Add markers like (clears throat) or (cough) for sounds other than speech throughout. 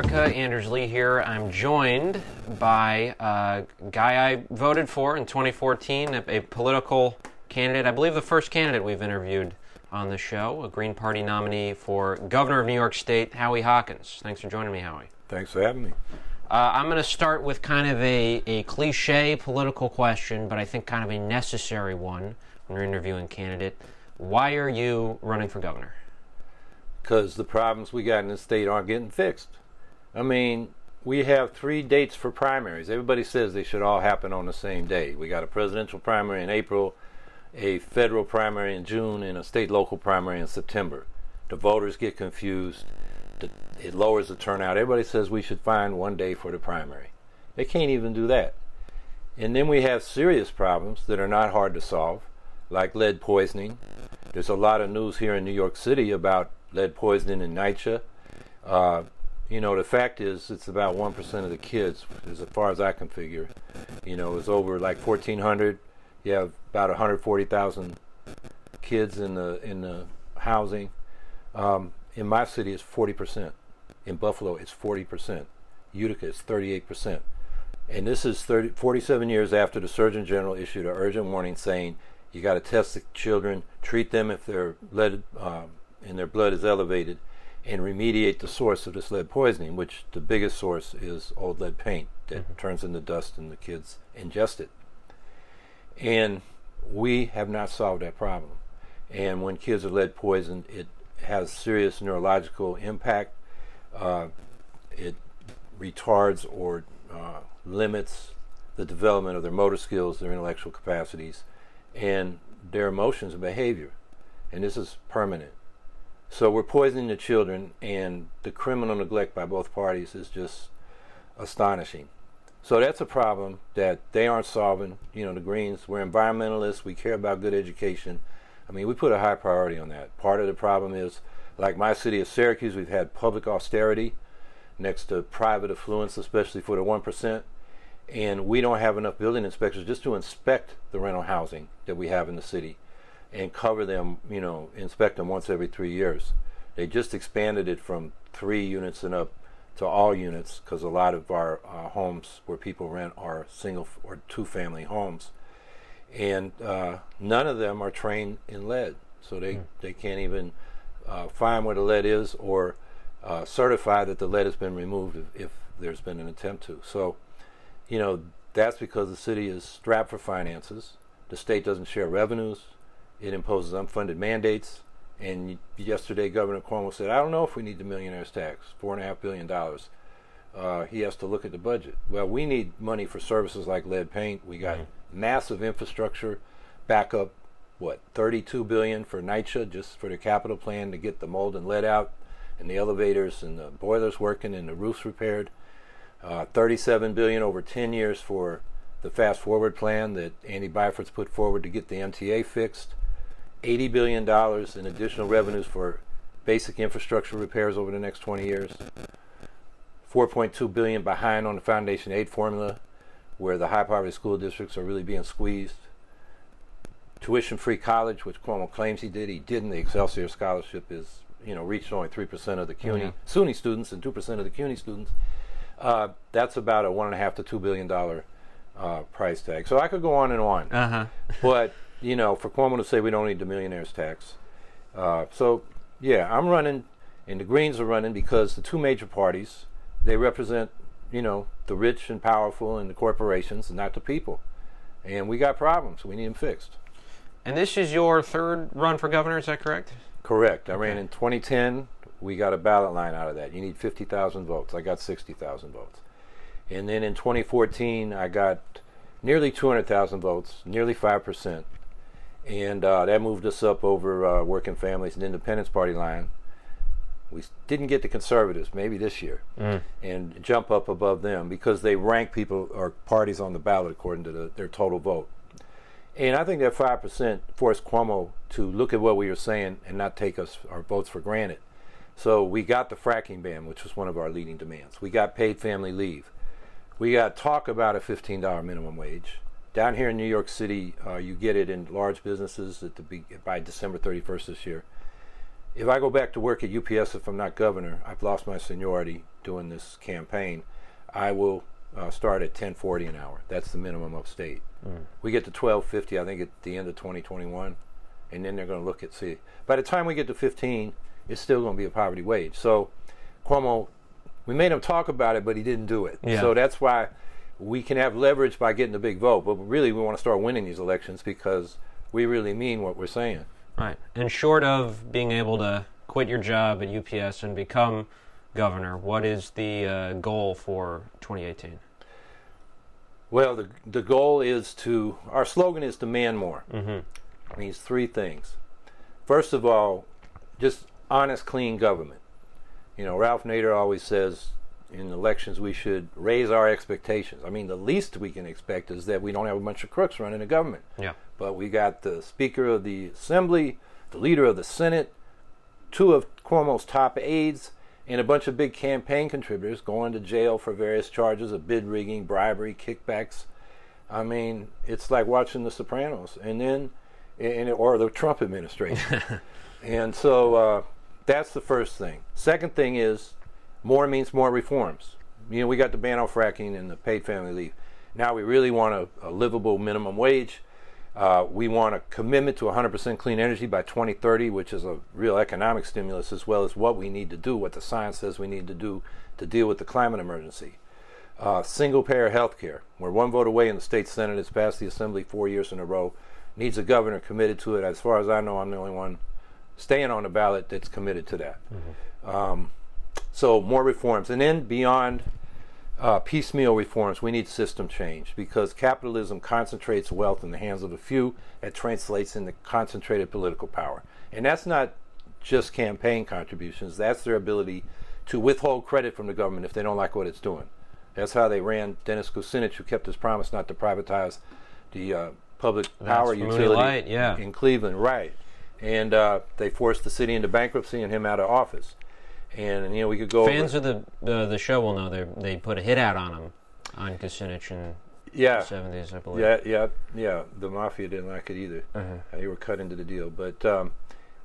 America. Anders Lee here. I'm joined by a guy I voted for in 2014, a, a political candidate. I believe the first candidate we've interviewed on the show, a Green Party nominee for governor of New York State, Howie Hawkins. Thanks for joining me, Howie. Thanks for having me. Uh, I'm going to start with kind of a, a cliche political question, but I think kind of a necessary one when you're interviewing a candidate. Why are you running for governor? Because the problems we got in the state aren't getting fixed. I mean, we have three dates for primaries. Everybody says they should all happen on the same day. We got a presidential primary in April, a federal primary in June, and a state local primary in September. The voters get confused. It lowers the turnout. Everybody says we should find one day for the primary. They can't even do that. And then we have serious problems that are not hard to solve, like lead poisoning. There's a lot of news here in New York City about lead poisoning in NYCHA. Uh, you know, the fact is, it's about 1% of the kids, as far as I can figure. You know, it's over like 1,400. You have about 140,000 kids in the in the housing. Um, in my city, it's 40%. In Buffalo, it's 40%. Utica, is 38%. And this is 30, 47 years after the Surgeon General issued an urgent warning saying you got to test the children, treat them if their lead um, in their blood is elevated, and remediate the source of this lead poisoning, which the biggest source is old lead paint that mm-hmm. turns into dust and the kids ingest it. And we have not solved that problem. And when kids are lead poisoned, it has serious neurological impact. Uh, it retards or uh, limits the development of their motor skills, their intellectual capacities, and their emotions and behavior. And this is permanent. So we're poisoning the children, and the criminal neglect by both parties is just astonishing. So that's a problem that they aren't solving. You know, the Greens, we're environmentalists, we care about good education. I mean, we put a high priority on that. Part of the problem is, like my city of Syracuse, we've had public austerity next to private affluence, especially for the 1%. And we don't have enough building inspectors just to inspect the rental housing that we have in the city and cover them, you know, inspect them once every three years. They just expanded it from three units and up to all units because a lot of our uh, homes where people rent are single or two family homes. And uh, none of them are trained in lead. So they, mm. they can't even uh, find where the lead is or uh, certify that the lead has been removed if, if there's been an attempt to. So, you know, that's because the city is strapped for finances. The state doesn't share revenues. It imposes unfunded mandates. And yesterday, Governor Cuomo said, I don't know if we need the millionaire's tax, $4.5 billion. Uh, he has to look at the budget. Well, we need money for services like lead paint. We got mm-hmm. massive infrastructure backup, what, 32 billion for NYCHA just for the capital plan to get the mold and lead out and the elevators and the boilers working and the roofs repaired. Uh, 37 billion over 10 years for the fast forward plan that Andy Byford's put forward to get the MTA fixed. $80 billion in additional revenues for basic infrastructure repairs over the next 20 years. 4.2 billion behind on the foundation aid formula where the high poverty school districts are really being squeezed. Tuition free college, which Cuomo claims he did, he didn't. The Excelsior scholarship is, you know, reached only 3% of the CUNY mm-hmm. SUNY students and 2% of the CUNY students. Uh, that's about a one and a half to two billion dollar uh, price tag. So I could go on and on. Uh-huh. but you know, for Cuomo to say we don't need the millionaires tax. Uh, so, yeah, I'm running, and the Greens are running because the two major parties, they represent, you know, the rich and powerful and the corporations, and not the people. And we got problems. We need them fixed. And this is your third run for governor, is that correct? Correct. I okay. ran in 2010. We got a ballot line out of that. You need 50,000 votes. I got 60,000 votes. And then in 2014, I got nearly 200,000 votes, nearly 5%. And uh, that moved us up over uh, Working Families and Independence Party line. We didn't get the conservatives, maybe this year, and jump up above them because they rank people or parties on the ballot according to the, their total vote. And I think that five percent forced Cuomo to look at what we were saying and not take us our votes for granted. So we got the fracking ban, which was one of our leading demands. We got paid family leave. We got talk about a fifteen dollar minimum wage. Down here in New York City, uh, you get it in large businesses at the be- by December thirty first this year. If I go back to work at UPS, if I'm not governor, I've lost my seniority doing this campaign. I will uh, start at 1040 an hour. That's the minimum upstate. We get to 1250, I think, at the end of 2021, and then they're going to look at see. By the time we get to 15, it's still going to be a poverty wage. So Cuomo, we made him talk about it, but he didn't do it. Yeah. So that's why we can have leverage by getting a big vote. But really, we want to start winning these elections because we really mean what we're saying. Right. And short of being able to quit your job at UPS and become governor, what is the uh, goal for 2018? Well, the the goal is to our slogan is demand more. Mm-hmm. It means three things. First of all, just honest, clean government. You know, Ralph Nader always says in elections we should raise our expectations. I mean, the least we can expect is that we don't have a bunch of crooks running the government. Yeah. But we got the Speaker of the Assembly, the leader of the Senate, two of Cuomo's top aides, and a bunch of big campaign contributors going to jail for various charges of bid rigging, bribery, kickbacks. I mean, it's like watching The Sopranos, and then, and, or the Trump administration. (laughs) and so uh, that's the first thing. Second thing is more means more reforms. You know, we got the ban on fracking and the paid family leave. Now we really want a, a livable minimum wage. Uh, we want a commitment to 100% clean energy by 2030, which is a real economic stimulus as well as what we need to do, what the science says we need to do to deal with the climate emergency. Uh, single payer health care. We're one vote away in the state senate. It's passed the assembly four years in a row. Needs a governor committed to it. As far as I know, I'm the only one staying on the ballot that's committed to that. Um, so more reforms, and then beyond uh, piecemeal reforms, we need system change because capitalism concentrates wealth in the hands of a few. That translates into concentrated political power, and that's not just campaign contributions. That's their ability to withhold credit from the government if they don't like what it's doing. That's how they ran Dennis Kucinich, who kept his promise not to privatize the uh, public power utility Light, yeah. in Cleveland, right? And uh, they forced the city into bankruptcy and him out of office. And you know we could go Fans over, of the uh, the show will know they they put a hit out on him on Kucinich in yeah, the 70s, I believe. Yeah, yeah, yeah. The mafia didn't like it either. They were cut into the deal. But um,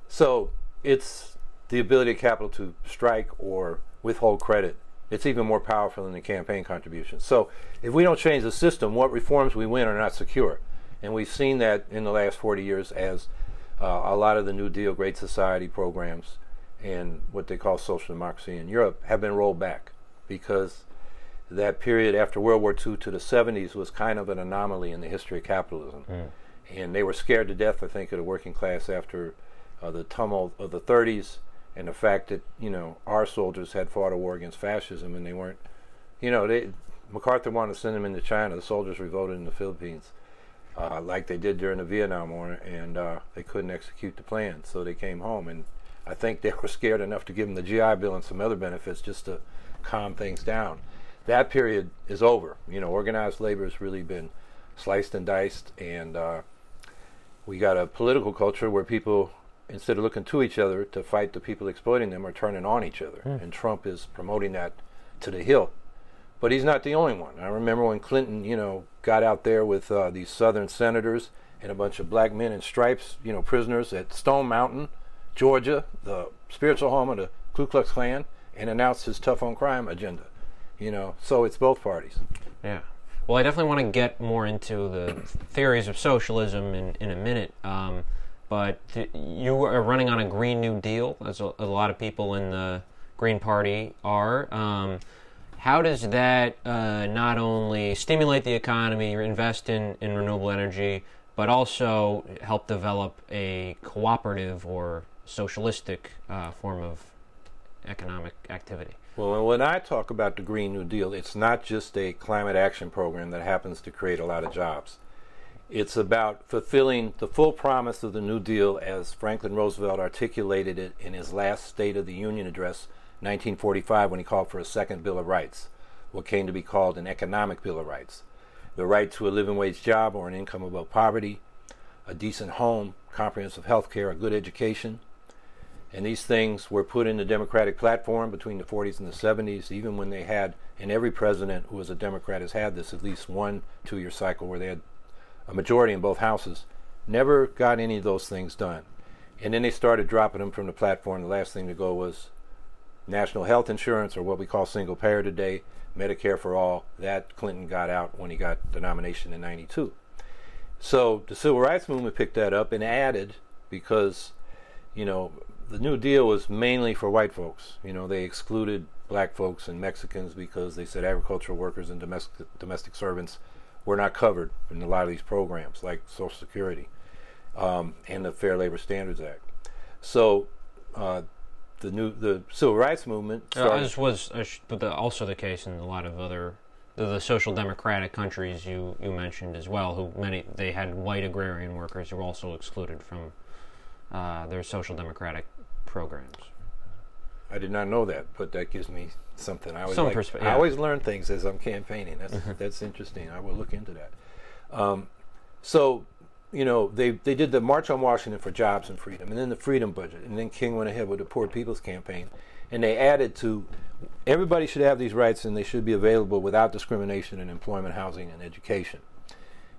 so it's the ability of capital to strike or withhold credit. It's even more powerful than the campaign contributions. So if we don't change the system, what reforms we win are not secure. And we've seen that in the last 40 years as uh, a lot of the New Deal, Great Society programs and what they call social democracy in Europe have been rolled back because that period after World War II to the 70s was kind of an anomaly in the history of capitalism. And they were scared to death, I think, of the working class after uh, the tumult of the 30s and the fact that, you know, our soldiers had fought a war against fascism and they weren't, you know, they, MacArthur wanted to send them into China. The soldiers revolted in the Philippines. Uh, like they did during the Vietnam War, and uh, they couldn't execute the plan, so they came home. And I think they were scared enough to give them the GI Bill and some other benefits just to calm things down. That period is over. You know, organized labor has really been sliced and diced, and uh, we got a political culture where people, instead of looking to each other to fight the people exploiting them, are turning on each other. And Trump is promoting that to the hilt. But he's not the only one. I remember when Clinton, you know, got out there with uh, these Southern senators and a bunch of black men in stripes, you know, prisoners at Stone Mountain, Georgia, the spiritual home of the Ku Klux Klan, and announced his tough on crime agenda. You know, so it's both parties. Yeah. Well, I definitely want to get more into the theories of socialism in, in a minute. Um, but th- you are running on a Green New Deal, as a, a lot of people in the Green Party are. Um, how does that uh, not only stimulate the economy, invest in, in renewable energy, but also help develop a cooperative or socialistic uh, form of economic activity? Well, when I talk about the Green New Deal, it's not just a climate action program that happens to create a lot of jobs. It's about fulfilling the full promise of the New Deal as Franklin Roosevelt articulated it in his last State of the Union address, 1945, when he called for a second Bill of Rights, what came to be called an economic Bill of Rights. The right to a living wage job or an income above poverty, a decent home, comprehensive health care, a good education. And these things were put in the Democratic platform between the 40s and the 70s, even when they had, and every president who was a Democrat has had this at least one two year cycle where they had a majority in both houses, never got any of those things done. And then they started dropping them from the platform. The last thing to go was national health insurance, or what we call single payer today, Medicare for all. That Clinton got out when he got the nomination in 92. So the civil rights movement picked that up and added because, you know, the New Deal was mainly for white folks. You know, they excluded black folks and Mexicans because they said agricultural workers and domestic domestic servants were not covered in a lot of these programs, like Social Security um, and the Fair Labor Standards Act. So uh, the new the civil rights movement. Uh, this was but the, also the case in a lot of other the, the, social democratic countries you, you mentioned as well. Who many they had white agrarian workers who were also excluded from uh, their social democratic programs. I did not know that, but that gives me something. I always Some like, perspe- I always learn things as I'm campaigning. That's that's interesting. I will look into that. Um, so, you know, they they did the March on Washington for Jobs and Freedom, and then the Freedom Budget, and then King went ahead with the Poor People's Campaign, and they added to everybody should have these rights and they should be available without discrimination in employment, housing, and education,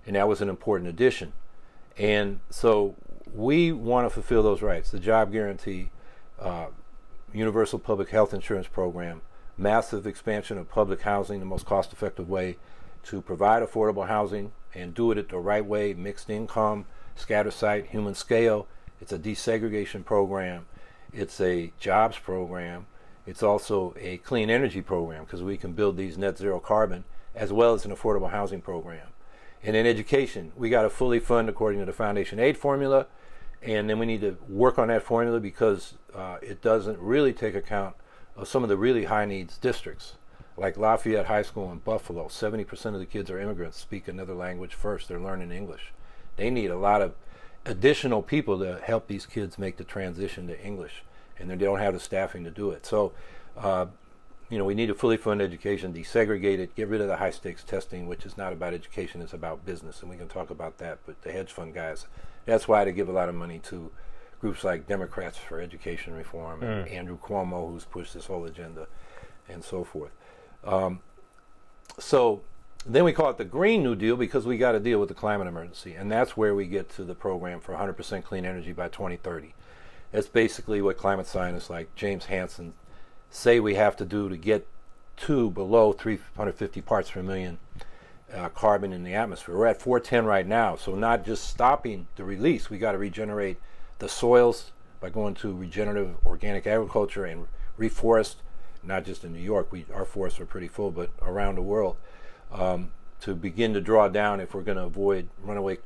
and that was an important addition. And so we want to fulfill those rights. The job guarantee. Uh, universal public health insurance program, massive expansion of public housing, the most cost effective way to provide affordable housing and do it the right way, mixed income, scatter site, human scale. It's a desegregation program. It's a jobs program. It's also a clean energy program because we can build these net zero carbon as well as an affordable housing program. And in education, we got to fully fund according to the foundation aid formula and then we need to work on that formula because uh, it doesn't really take account of some of the really high needs districts like lafayette high school in buffalo 70% of the kids are immigrants speak another language first they're learning english they need a lot of additional people to help these kids make the transition to english and they don't have the staffing to do it so uh, you know, we need to fully fund education, desegregate it, get rid of the high stakes testing, which is not about education, it's about business. And we can talk about that. But the hedge fund guys, that's why they give a lot of money to groups like Democrats for Education Reform and Mm. Andrew Cuomo, who's pushed this whole agenda, and so forth. Um, so then we call it the Green New Deal because we got to deal with the climate emergency. And that's where we get to the program for 100% clean energy by 2030. That's basically what climate scientists like James Hansen say we have to do to get to below 350 parts per million uh, carbon in the atmosphere. We're at 410 right now, so not just stopping the release, we got to regenerate the soils by going to regenerative organic agriculture and reforest, not just in New York. We our forests are pretty full, but around the world, um, to begin to draw down if we're going to avoid runaway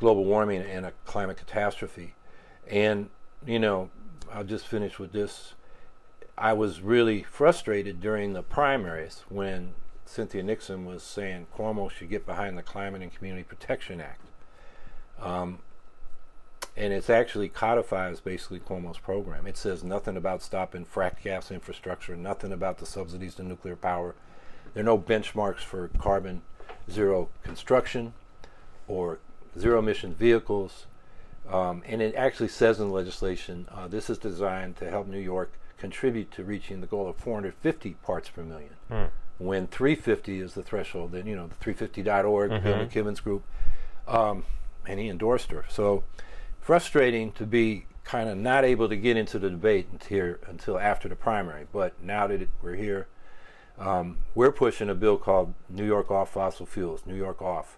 global warming and a climate catastrophe. And you know, I'll just finish with this. I was really frustrated during the primaries when Cynthia Nixon was saying Cuomo should get behind the Climate and Community Protection Act. Um, and it's actually codifies basically Cuomo's program. It says nothing about stopping frack gas infrastructure, nothing about the subsidies to nuclear power. There are no benchmarks for carbon zero construction or zero emission vehicles. Um, and it actually says in the legislation uh, this is designed to help New York contribute to reaching the goal of 450 parts per million. When 350 is the threshold, then you know the 350.org, Bill McKibben's group, um, and he endorsed her. So frustrating to be kind of not able to get into the debate until until after the primary. But now that it, we're here, um, we're pushing a bill called New York Off Fossil Fuels, New York Off.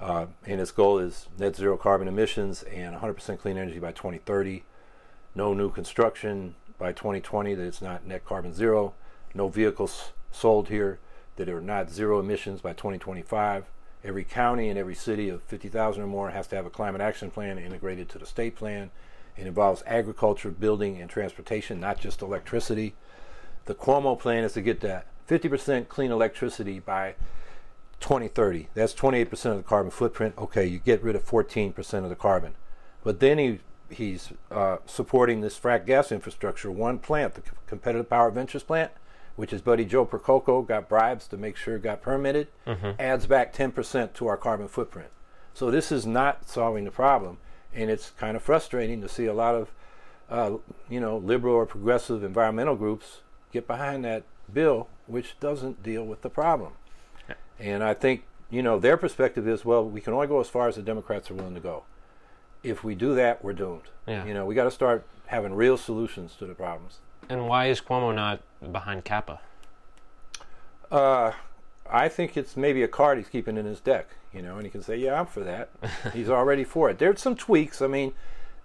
Uh, and its goal is net zero carbon emissions and 100% clean energy by 2030. No new construction by 2020 that it's not net carbon zero. No vehicles sold here that are not zero emissions by 2025. Every county and every city of 50,000 or more has to have a climate action plan integrated to the state plan. It involves agriculture, building, and transportation, not just electricity. The Cuomo plan is to get that 50% clean electricity by 2030. That's 28% of the carbon footprint. Okay, you get rid of 14% of the carbon. But then he he's uh, supporting this frac gas infrastructure. One plant, the Competitive Power Ventures plant, which is Buddy Joe Percoco got bribes to make sure it got permitted, adds back 10% to our carbon footprint. So this is not solving the problem, and it's kind of frustrating to see a lot of, uh, you know, liberal or progressive environmental groups get behind that bill, which doesn't deal with the problem. And I think, you know, their perspective is, well, we can only go as far as the Democrats are willing to go. If we do that, we're doomed. Yeah. You know, we got to start having real solutions to the problems. And why is Cuomo not behind Kappa? Uh, I think it's maybe a card he's keeping in his deck, you know, and he can say, "Yeah, I'm for that." (laughs) he's already for it. There's some tweaks. I mean,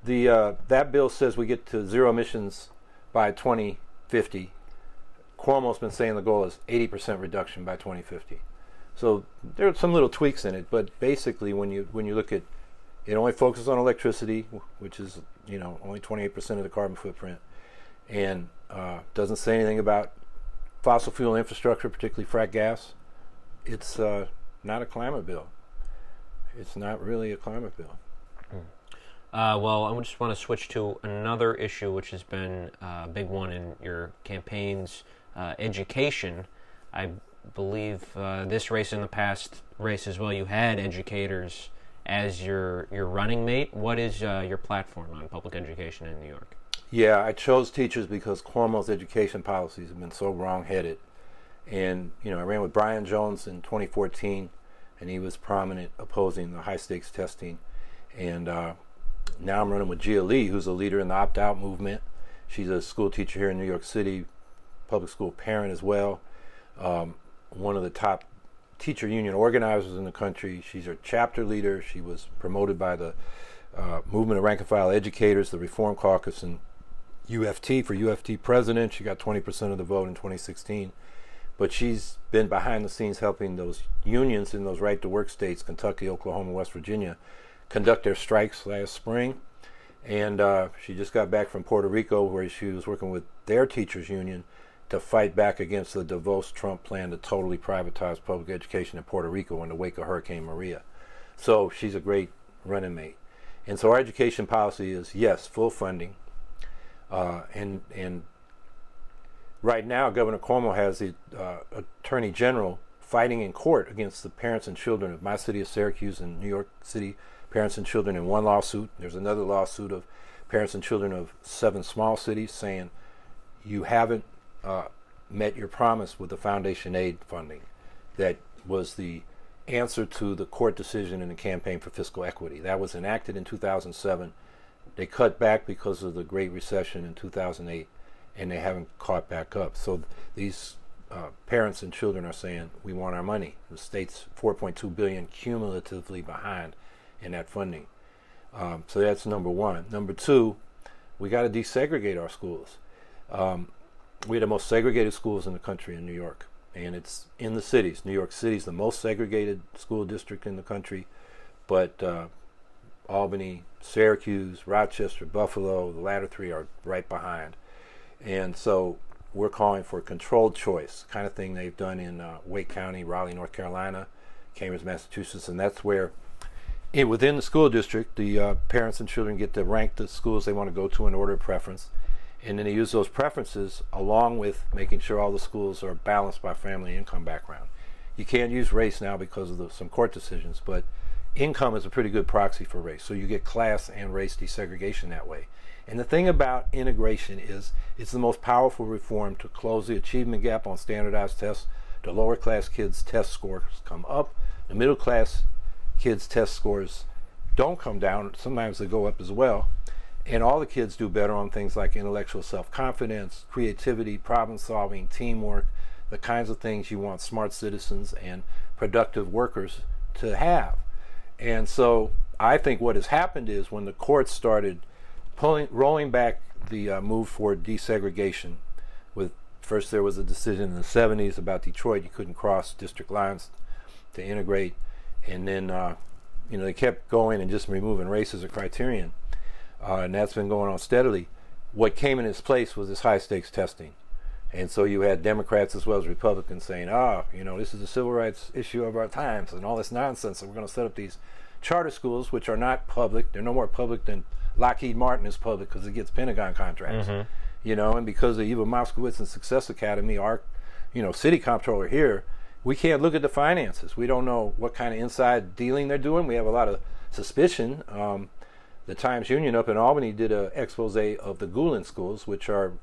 the uh, that bill says we get to zero emissions by 2050. Cuomo's been saying the goal is 80% reduction by 2050. So there are some little tweaks in it, but basically, when you when you look at it, only focuses on electricity, which is you know only 28% of the carbon footprint, and uh, doesn't say anything about fossil fuel infrastructure, particularly frac gas. It's uh, not a climate bill. It's not really a climate bill. Uh, well, I just want to switch to another issue, which has been uh, a big one in your campaigns uh, education. I believe uh, this race in the past race as well, you had educators as your your running mate. What is your platform on public education in New York? Yeah, I chose teachers because Cuomo's education policies have been so wrong-headed. And you know, I ran with Brian Jones in 2014, and he was prominent opposing the high-stakes testing. And uh, now I'm running with Jia Lee, who's a leader in the opt-out movement. She's a school teacher here in New York City, public school parent as well. Um, one of the top teacher union organizers in the country. She's a chapter leader. She was promoted by the uh, Movement of Rank and File Educators, the Reform Caucus, and UFT for UFT president. She got 20% of the vote in 2016. But she's been behind the scenes helping those unions in those right to work states, Kentucky, Oklahoma, West Virginia, conduct their strikes last spring. And uh, she just got back from Puerto Rico where she was working with their teachers union to fight back against the DeVos Trump plan to totally privatize public education in Puerto Rico in the wake of Hurricane Maria. So she's a great running mate. And so our education policy is yes, full funding. Uh, and and right now, Governor Cuomo has the uh, Attorney General fighting in court against the parents and children of my city of Syracuse and New York City parents and children in one lawsuit. There's another lawsuit of parents and children of seven small cities saying you haven't uh, met your promise with the foundation aid funding that was the answer to the court decision in the campaign for fiscal equity. That was enacted in 2007. They cut back because of the Great Recession in 2008, and they haven't caught back up. So these uh, parents and children are saying, "We want our money." The state's 4.2 billion cumulatively behind in that funding. Um, so that's number one. Number two, we got to desegregate our schools. Um, we have the most segregated schools in the country in New York, and it's in the cities. New York City is the most segregated school district in the country, but uh, Albany, Syracuse, Rochester, Buffalo, the latter three are right behind. And so we're calling for controlled choice, kind of thing they've done in uh, Wake County, Raleigh, North Carolina, Cambridge, Massachusetts, and that's where it, within the school district, the uh, parents and children get to rank the schools they want to go to in order of preference. And then they use those preferences along with making sure all the schools are balanced by family income background. You can't use race now because of the, some court decisions, but income is a pretty good proxy for race. So you get class and race desegregation that way. And the thing about integration is it's the most powerful reform to close the achievement gap on standardized tests. The lower class kids' test scores come up. The middle class kids' test scores don't come down. Sometimes they go up as well. And all the kids do better on things like intellectual self confidence, creativity, problem solving, teamwork, the kinds of things you want smart citizens and productive workers to have. And so I think what has happened is when the courts started pulling, rolling back the uh, move for desegregation, with first there was a decision in the 70s about Detroit, you couldn't cross district lines to integrate, and then uh, you know they kept going and just removing race as a criterion, uh, and that's been going on steadily. What came in its place was this high stakes testing. And so you had Democrats as well as Republicans saying, "Ah, you know, this is a civil rights issue of our times, and all this nonsense. And we're going to set up these charter schools, which are not public. They're no more public than Lockheed Martin is public because it gets Pentagon contracts, you know. And because of Eva Moskowitz and Success Academy, our, you know, city comptroller here, we can't look at the finances. We don't know what kind of inside dealing they're doing. We have a lot of suspicion. Um, the Times Union up in Albany did an expose of the Gulen schools, which are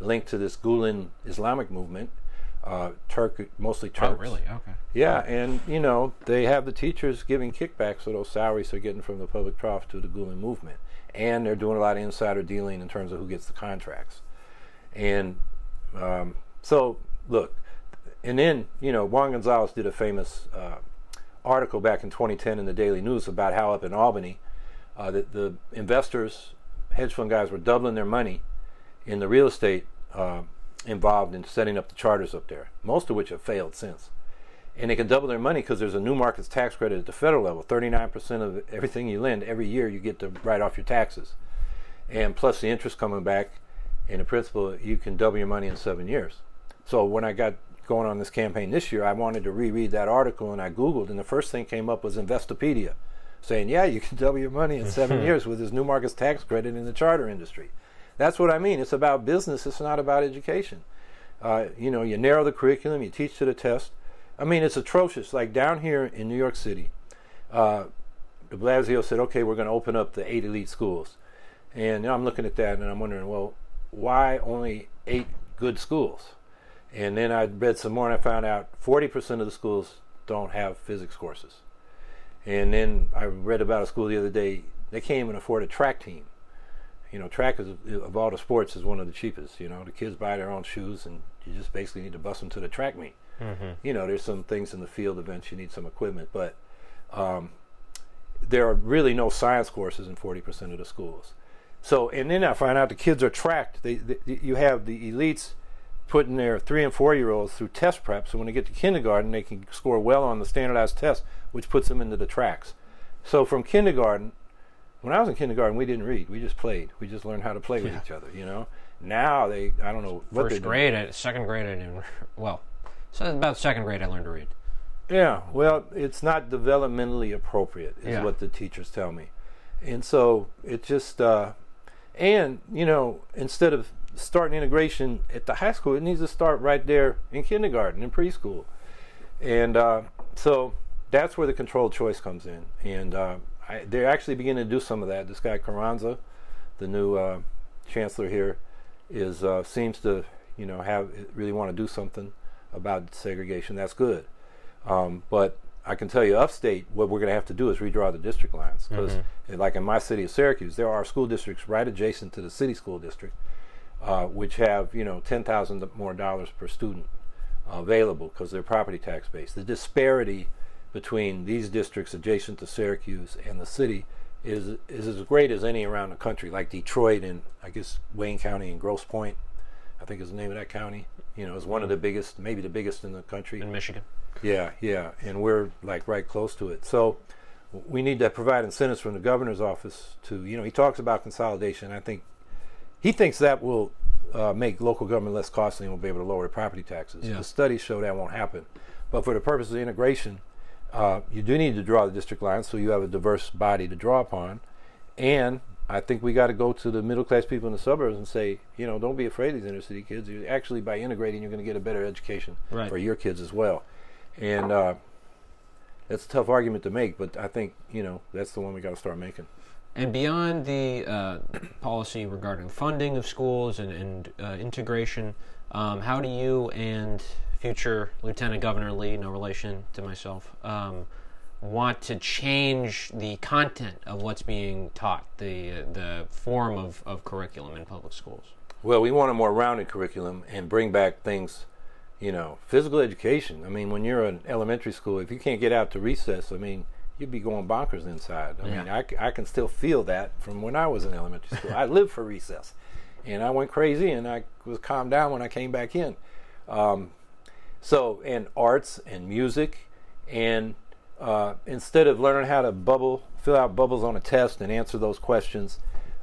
linked to this Gulen Islamic movement, uh, Turk, mostly Turks. Oh, really? Okay. Yeah, and you know they have the teachers giving kickbacks for those salaries they're getting from the public trough to the Gulen movement, and they're doing a lot of insider dealing in terms of who gets the contracts, and um, so look, and then you know Juan Gonzalez did a famous uh, article back in 2010 in the Daily News about how up in Albany, uh, the, the investors, hedge fund guys were doubling their money in the real estate uh, involved in setting up the charters up there, most of which have failed since. And they can double their money because there's a new markets tax credit at the federal level. 39% of everything you lend every year, you get to write off your taxes. And plus the interest coming back, and the principal, you can double your money in seven years. So when I got going on this campaign this year, I wanted to reread that article and I Googled, and the first thing came up was Investopedia saying, yeah, you can (laughs) double your money in seven (laughs) years with this new markets tax credit in the charter industry. That's what I mean. It's about business. It's not about education. Uh, you know, you narrow the curriculum, you teach to the test. I mean, it's atrocious. Like down here in New York City, uh, de Blasio said, okay, we're going to open up the eight elite schools. And I'm looking at that and I'm wondering, well, why only eight good schools? And then I read some more and I found out 40% of the schools don't have physics courses. And then I read about a school the other day, they can't even afford a track team you know, track is of all the sports is one of the cheapest. You know, the kids buy their own shoes, and you just basically need to bus them to the track meet. Mm-hmm. You know, there's some things in the field events you need some equipment, but um, there are really no science courses in 40% of the schools. So, and then I find out the kids are tracked. They, they you have the elites putting their three and four year olds through test prep, so when they get to kindergarten, they can score well on the standardized test, which puts them into the tracks. So from kindergarten, when I was in kindergarten, we didn't read. We just played. We just learned how to play with each other. You know. Now they, I don't know what First grade, I, second grade, I didn't. Well, so about second grade, I learned to read. Yeah. Well, it's not developmentally appropriate, is Yeah. what the teachers tell me, and so it just, uh, and you know, instead of starting integration at the high school, it needs to start right there in kindergarten and preschool, and uh, so that's where the controlled choice comes in, and uh, I, they're actually beginning to do some of that. This guy Carranza, the new uh, chancellor here, is uh, seems to you know have really want to do something about segregation. That's good, um, but I can tell you, upstate, what we're going to have to do is redraw the district lines because, like in my city of Syracuse, there are school districts right adjacent to the city school district, uh, which have you know ten thousand more dollars per student available because they're property tax based. The disparity between these districts adjacent to Syracuse and the city is is as great as any around the country, like Detroit and I guess Wayne County and Grosse Pointe, I think is the name of that county. You know, is one of the biggest, maybe the biggest in the country. In Michigan. Yeah, yeah, and we're like right close to it. So we need to provide incentives from the governor's office to, you know, he talks about consolidation. I think he thinks that will uh, make local government less costly and will be able to lower the property taxes. Yeah. The studies show that won't happen. But for the purpose of integration, uh, you do need to draw the district lines so you have a diverse body to draw upon. And I think we got to go to the middle class people in the suburbs and say, you know, don't be afraid of these inner city kids. You actually, by integrating, you're going to get a better education Right. for your kids as well. And uh, that's a tough argument to make, but I think you know that's the one we got to start making. And beyond the uh, policy regarding funding of schools and, and uh, integration, um, how do you and future Lieutenant Governor Lee, no relation to myself, um, want to change the content of what's being taught, the the form of, of curriculum in public schools? Well, we want a more rounded curriculum and bring back things, you know, physical education. I mean, when you're in elementary school, if you can't get out to recess, I mean, you'd be going bonkers inside. I mean, I, I can still feel that from when I was in elementary school. I lived for recess, and I went crazy, and I was calmed down when I came back in. Um, so, and arts and music, and uh, instead of learning how to bubble, fill out bubbles on a test and answer those questions,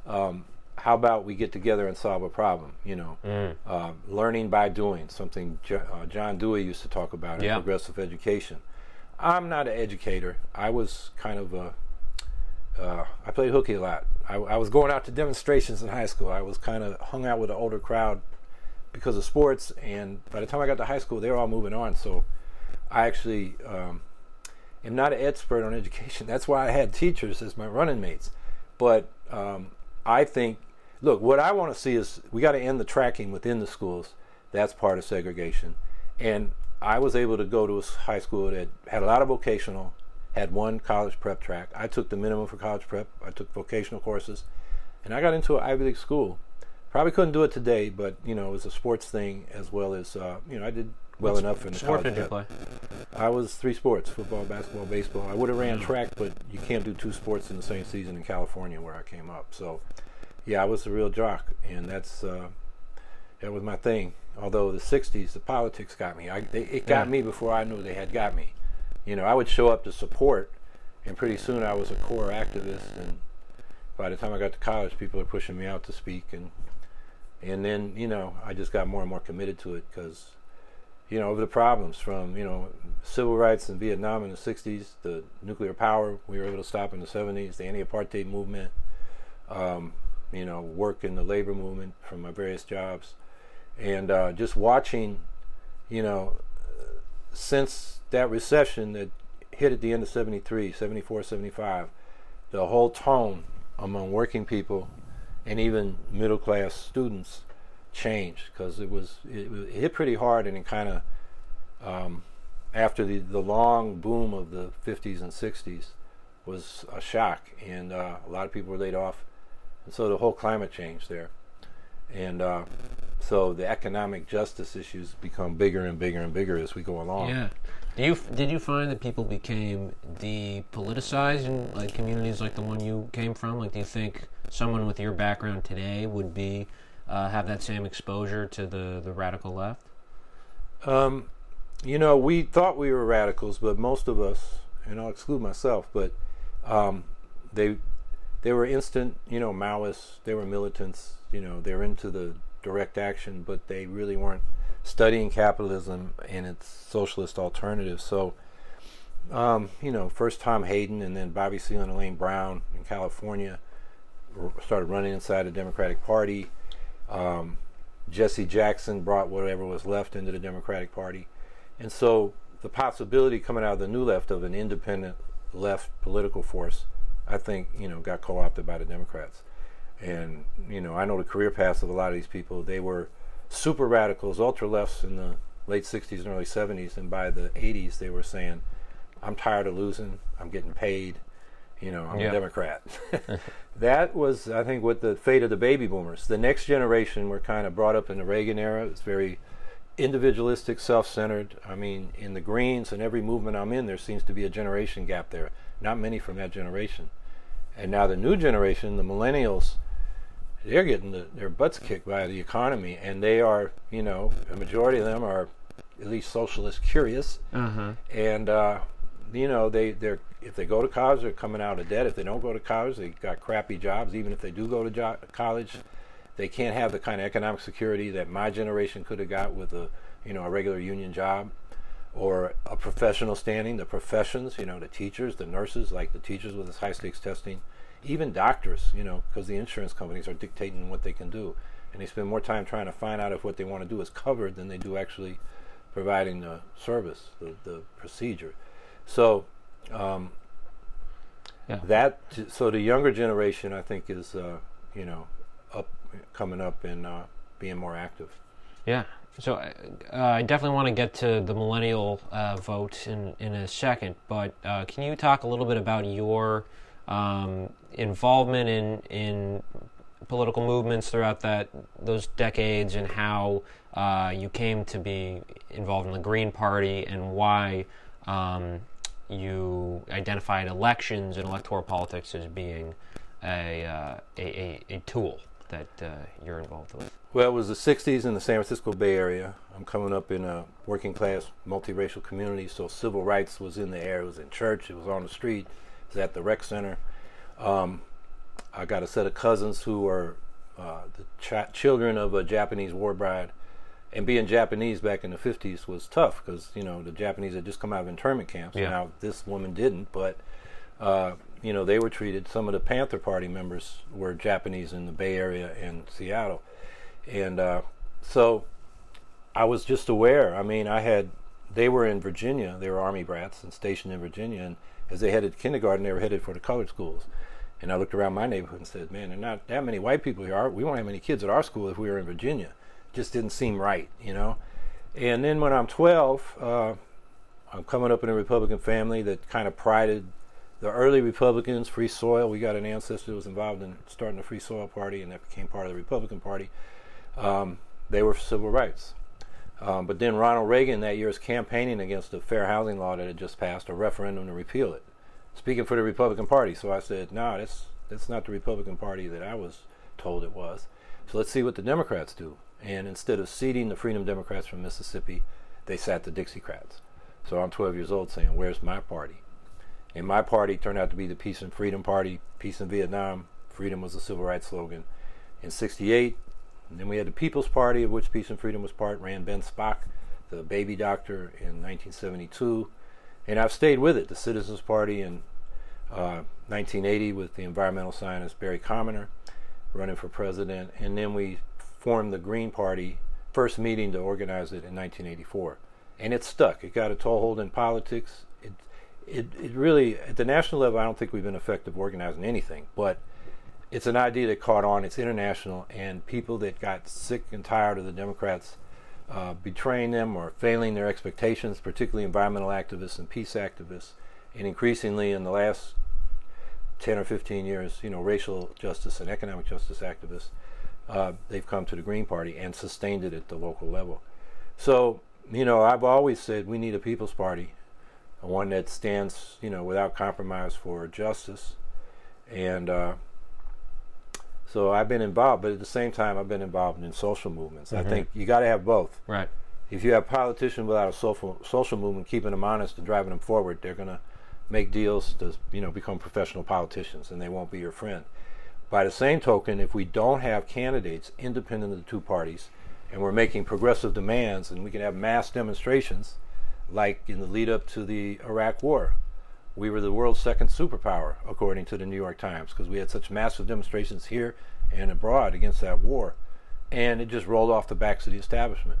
um, how about we get together and solve a problem? You know, Mm. uh, learning by doing, something Jo- uh, John Dewey used to talk about in Yeah. progressive education. I'm not an educator. I was kind of a, uh, I played hooky a lot. I, I was going out to demonstrations in high school. I was kind of hung out with an older crowd because of sports. And by the time I got to high school, they were all moving on. So I actually um, am not an expert on (laughs) education. That's why I had teachers as my running mates. But um, I think, look, what I want to see is we got to end the tracking within the schools. That's part of segregation. And I was able to go to a high school that had a lot of vocational, had one college prep track. I took the minimum for college prep. I took vocational courses, and I got into an Ivy League school. Probably couldn't do it today, but you know, it was a sports thing as well as uh, you know, I did well enough in the Sport college did you play? I was three sports: football, basketball, baseball. I would have ran track, but you can't do two sports in the same season in California where I came up. So, yeah, I was a real jock, and that's uh, that was my thing. Although the '60s, the politics got me. I, they, it got Yeah. me before I knew they had got me. You know, I would show up to support, and pretty soon I was a core activist. And by the time I got to college, people were pushing me out to speak, and and then you know I just got more and more committed to it because you know, over the problems from, you know, civil rights in Vietnam in the 60s, the nuclear power we were able to stop in the 70s, the anti apartheid movement, um, you know, work in the labor movement from my various jobs. And uh, just watching, you know, since that recession that hit at the end of 73, 74, 75, the whole tone among working people and even middle class students changed because it was it, it hit pretty hard and it kind of um, after the the long boom of the 50s and 60s was a shock and uh, a lot of people were laid off and so the whole climate changed there and uh, so the economic justice issues become bigger and bigger and bigger as we go along Yeah. Do you did you find that people became depoliticized in like communities like the one you came from? Like, do you think someone with your background today would be uh, have that same exposure to the the radical left? Um, you know, we thought we were radicals, but most of us, and I'll exclude myself, but um, they they were instant, you know, Maoists. They were militants. You know, they're into the direct action, but they really weren't studying capitalism and its socialist alternatives. So, um, you know, first Tom Hayden and then Bobby Seale and Elaine Brown in California started running inside the Democratic Party. Um, Jesse Jackson brought whatever was left into the Democratic Party. And so the possibility coming out of the new left of an independent left political force, I think, you know, got co opted by the Democrats. And, you know, I know the career paths of a lot of these people. They were super radicals, ultra lefts in the late 60s and early 70s. And by the 80s, they were saying, I'm tired of losing, I'm getting paid, you know, I'm Yeah. a Democrat. (laughs) (laughs) that was, I think, what the fate of the baby boomers. The next generation were kind of brought up in the Reagan era. It's very individualistic, self-centered. I mean, in the Greens and every movement I'm in, there seems to be a generation gap there. Not many from that generation. And now the new generation, the millennials, they're getting the, their butts kicked by the economy, and they are, you know, a majority of them are at least socialist curious, Uh huh. and uh, you know, they they're if they go to college, they're coming out of debt. If they don't go to college, they got crappy jobs. Even if they do go to jo- college, they can't have the kind of economic security that my generation could have got with a you know a regular union job or a professional standing. The professions, you know, the teachers, the nurses, like the teachers with this high stakes testing, even doctors, you know, because the insurance companies are dictating what they can do, and they spend more time trying to find out if what they want to do is covered than they do actually providing the service, the, the procedure. So um, Yeah. that so the younger generation, I think, is uh, you know up coming up and uh, being more active. Yeah. So uh, I definitely want to get to the millennial uh, vote in, in a second, but uh, can you talk a little bit about your um, involvement in in political movements throughout that those decades and how uh, you came to be involved in the Green Party and why um, you identified elections and electoral politics as being a uh, a, a, a tool that uh, you're involved with. Well, it was the 60s in the San Francisco Bay Area. I'm coming up in a working class, multiracial community, so civil rights was in the air. It was in church, it was on the street, it was at the rec center. Um, I got a set of cousins who are uh, the ch- children of a Japanese war bride. And being Japanese back in the 50s was tough because, you know, the Japanese had just come out of internment camps. Yeah. Now, this woman didn't, but, uh, you know, they were treated. Some of the Panther Party members were Japanese in the Bay Area and Seattle. And uh, so I was just aware. I mean, I had, they were in Virginia. They were Army brats and stationed in Virginia. And as they headed to kindergarten, they were headed for the colored schools. And I looked around my neighborhood and said, man, there are not that many white people here. We won't have many kids at our school if we were in Virginia. Just didn't seem right, you know? And then when I'm 12, uh, I'm coming up in a Republican family that kind of prided the early Republicans, Free Soil. We got an ancestor that was involved in starting the Free Soil Party, and that became part of the Republican Party. Um, they were for civil rights. Um, but then Ronald Reagan that year is campaigning against the fair housing law that had just passed, a referendum to repeal it, speaking for the Republican Party. So I said, no, that's, that's not the Republican Party that I was told it was. So let's see what the Democrats do. And instead of seating the Freedom Democrats from Mississippi, they sat the Dixiecrats. So I'm 12 years old saying, where's my party? And my party turned out to be the Peace and Freedom Party, Peace in Vietnam. Freedom was the civil rights slogan. In 68, and then we had the People's Party, of which Peace and Freedom was part, ran Ben Spock, the baby doctor, in 1972. And I've stayed with it, the Citizens Party in uh, 1980 with the environmental scientist Barry Commoner running for president. And then we formed the Green Party, first meeting to organize it in 1984. And it stuck. It got a toehold in politics. It, it, it really, at the national level, I don't think we've been effective organizing anything, but it's an idea that caught on. It's international, and people that got sick and tired of the Democrats uh, betraying them or failing their expectations, particularly environmental activists and peace activists, and increasingly in the last 10 or 15 years, you know, racial justice and economic justice activists, uh, they've come to the Green Party and sustained it at the local level. So, you know, I've always said we need a People's Party, one that stands, you know, without compromise for justice. And uh, so I've been involved, but at the same time, I've been involved in social movements. I think you got to have both. Right. If you have politicians without a social social movement keeping them honest and driving them forward, they're going to make deals to you know become professional politicians, and they won't be your friend. By the same token, if we don't have candidates independent of the two parties, and we're making progressive demands, and we can have mass demonstrations, like in the lead up to the Iraq War, we were the world's second superpower, according to the New York Times, because we had such massive demonstrations here and abroad against that war. And it just rolled off the backs of the establishment.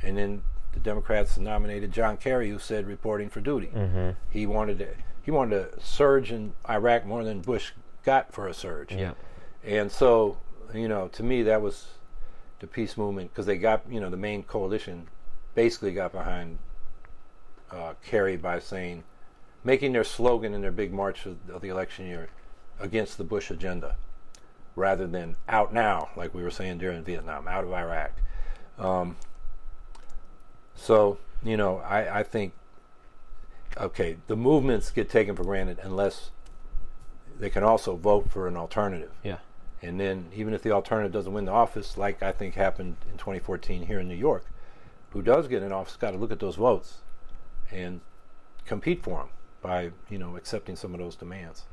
And then the Democrats nominated John Kerry, who said reporting for duty. Mm-hmm. He wanted to, he wanted to surge in Iraq more than Bush got for a surge. Yeah. And so, you know, to me, that was the peace movement because they got, you know, the main coalition basically got behind uh, Kerry by saying, making their slogan in their big march of, of the election year against the Bush agenda rather than out now, like we were saying during Vietnam, out of Iraq. Um, so, you know, I, I think, okay, the movements get taken for granted unless they can also vote for an alternative. Yeah. And then, even if the alternative doesn't win the office, like I think happened in 2014 here in New York, who does get an office got to look at those votes and compete for them by, you know, accepting some of those demands.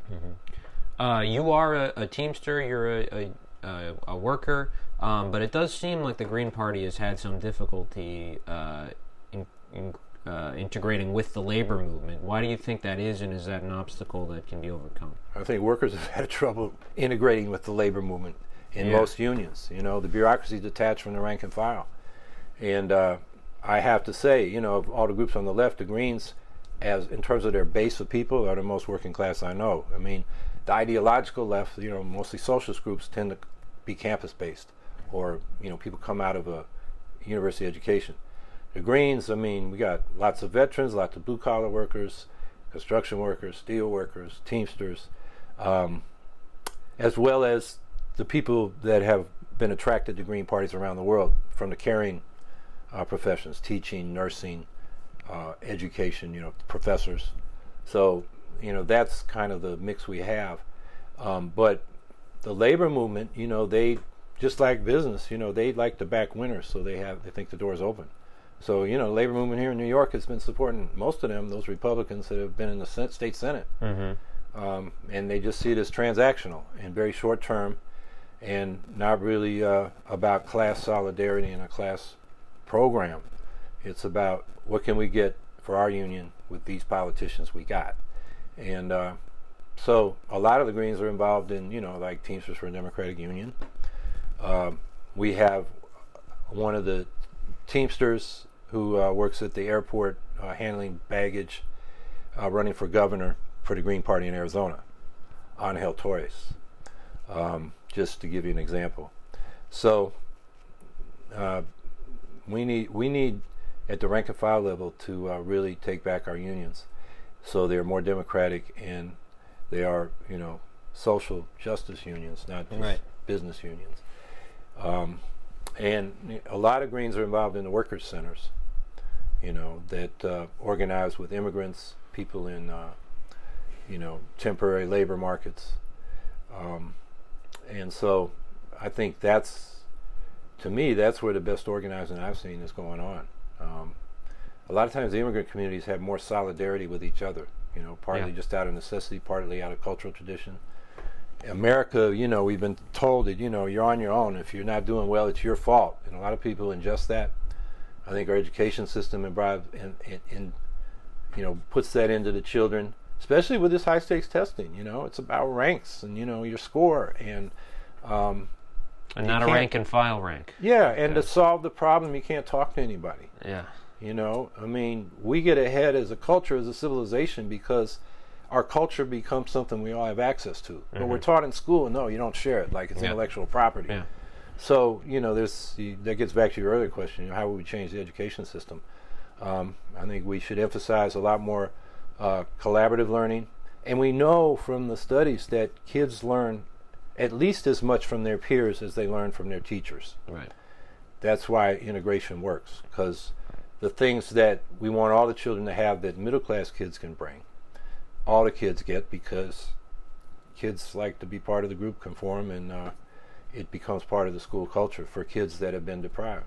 Uh, you are a, a teamster. You're a a, a, a worker, um, but it does seem like the Green Party has had some difficulty uh, in, in, uh, integrating with the labor movement. Why do you think that is, and is that an obstacle that can be overcome? I think workers have (laughs) had trouble integrating with the labor movement in Yeah. most unions. You know, the bureaucracy is detached from the rank and file. And uh, I have to say, you know, of all the groups on the left, the Greens, as in terms of their base of people, are the most working class I know. I mean, the ideological left, you know, mostly socialist groups tend to be campus based, or you know, people come out of a university education. The Greens, I mean, we got lots of veterans, lots of blue collar workers, construction workers, steel workers, Teamsters, um, as well as the people that have been attracted to Green parties around the world from the caring uh, professions, teaching, nursing, uh, education, you know, professors. So, you know, that's kind of the mix we have. Um, but the labor movement, you know, they just like business, you know, they like to back winners, so they have they think the door's open. So, you know, labor movement here in New York has been supporting most of them, those Republicans that have been in the sen- state senate, Mm-hmm. um, and they just see it as transactional and very short term. and not really uh, about class solidarity and a class program. It's about what can we get for our union with these politicians we got, and uh, so a lot of the Greens are involved in you know like Teamsters for a Democratic Union. Um, we have one of the Teamsters who uh, works at the airport uh, handling baggage, uh, running for governor for the Green Party in Arizona, Angel Torres. Um, just to give you an example. So uh, we need we need at the rank and file level to uh, really take back our unions, so they're more democratic and they are you know social justice unions, not just Right. business unions. Um, and a lot of Greens are involved in the workers' centers, you know, that uh, organize with immigrants, people in, uh, you know, temporary labor markets. Um, and so I think that's, to me, that's where the best organizing I've seen is going on. Um, a lot of times the immigrant communities have more solidarity with each other, you know, partly Yeah. just out of necessity, partly out of cultural tradition. America, you know, we've been told that, you know, you're on your own. If you're not doing well, it's your fault. And a lot of people ingest that. I think our education system imbibe and, and, and you know, puts that into the children, especially with this high stakes testing. You know, it's about ranks and, you know, your score. And, um, And not a rank and file rank. yeah, and to solve the problem, you can't talk to anybody. Yeah. You know, I mean, we get ahead as a culture, as a civilization, because our culture becomes something we all have access to. But we're taught in school, no, you don't share it, like it's Mm-hmm. Yeah. intellectual property. Yeah. So, you know, there's that gets back to your earlier question: you know, how would we change the education system? Um, I think we should emphasize a lot more uh, collaborative learning, and we know from the studies that kids learn at least as much from their peers as they learn from their teachers Right. that's why integration works because the things that we want all the children to have that middle class kids can bring all the kids get because kids like to be part of the group conform and uh, it becomes part of the school culture for kids that have been deprived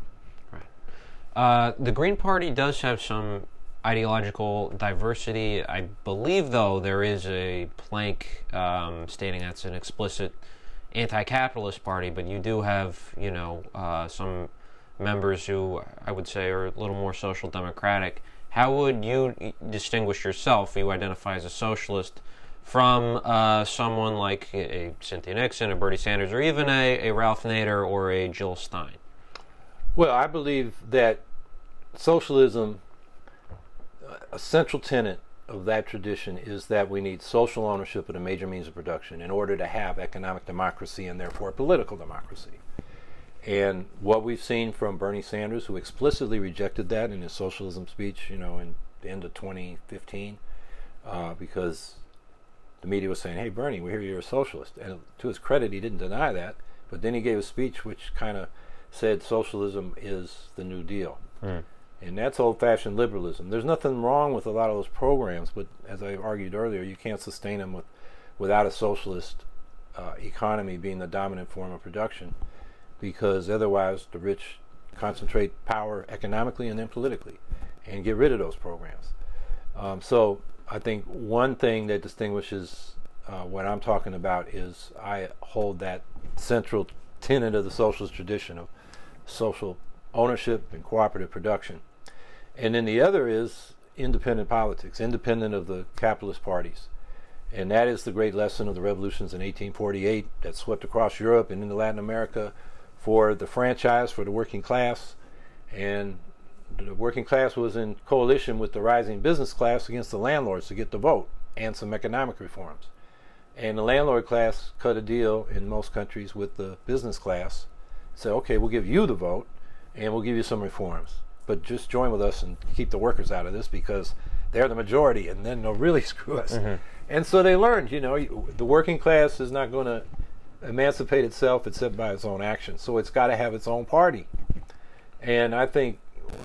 Uh, the Green Party does have some ideological diversity. I believe, though, there is a plank um, stating that's an explicit anti-capitalist party, but you do have, you know, uh, some members who I would say are a little more social democratic. How would you distinguish yourself? You identify as a socialist from uh, someone like a, Cynthia Nixon, a Bernie Sanders, or even a, a Ralph Nader or a Jill Stein. Well, I believe that socialism, a central tenet of that tradition is that we need social ownership of the major means of production in order to have economic democracy and therefore political democracy. And what we've seen from Bernie Sanders, who explicitly rejected that in his socialism speech, you know, in the end of 2015, uh, because the media was saying, "Hey, Bernie, we hear you're a socialist," and to his credit, he didn't deny that. But then he gave a speech which kind of said socialism is the New Deal, and that's old-fashioned liberalism. There's nothing wrong with a lot of those programs, but as I argued earlier, you can't sustain them with without a socialist uh, economy being the dominant form of production, because otherwise the rich concentrate power economically and then politically, and get rid of those programs. Um, so I think one thing that distinguishes uh, what I'm talking about is I hold that central tenet of the socialist tradition of social ownership and cooperative production. And then the other is independent politics, independent of the capitalist parties. And that is the great lesson of the revolutions in 1848 that swept across Europe and into Latin America for the franchise for the working class. And the working class was in coalition with the rising business class against the landlords to get the vote and some economic reforms. And the landlord class cut a deal in most countries with the business class. Said, okay, we'll give you the vote and we'll give you some reforms. But just join with us and keep the workers out of this because they're the majority and then they'll really (laughs) screw us. Mm-hmm. And so they learned, you know, the working class is not going to emancipate itself except by its own actions. So it's got to have its own party. And I think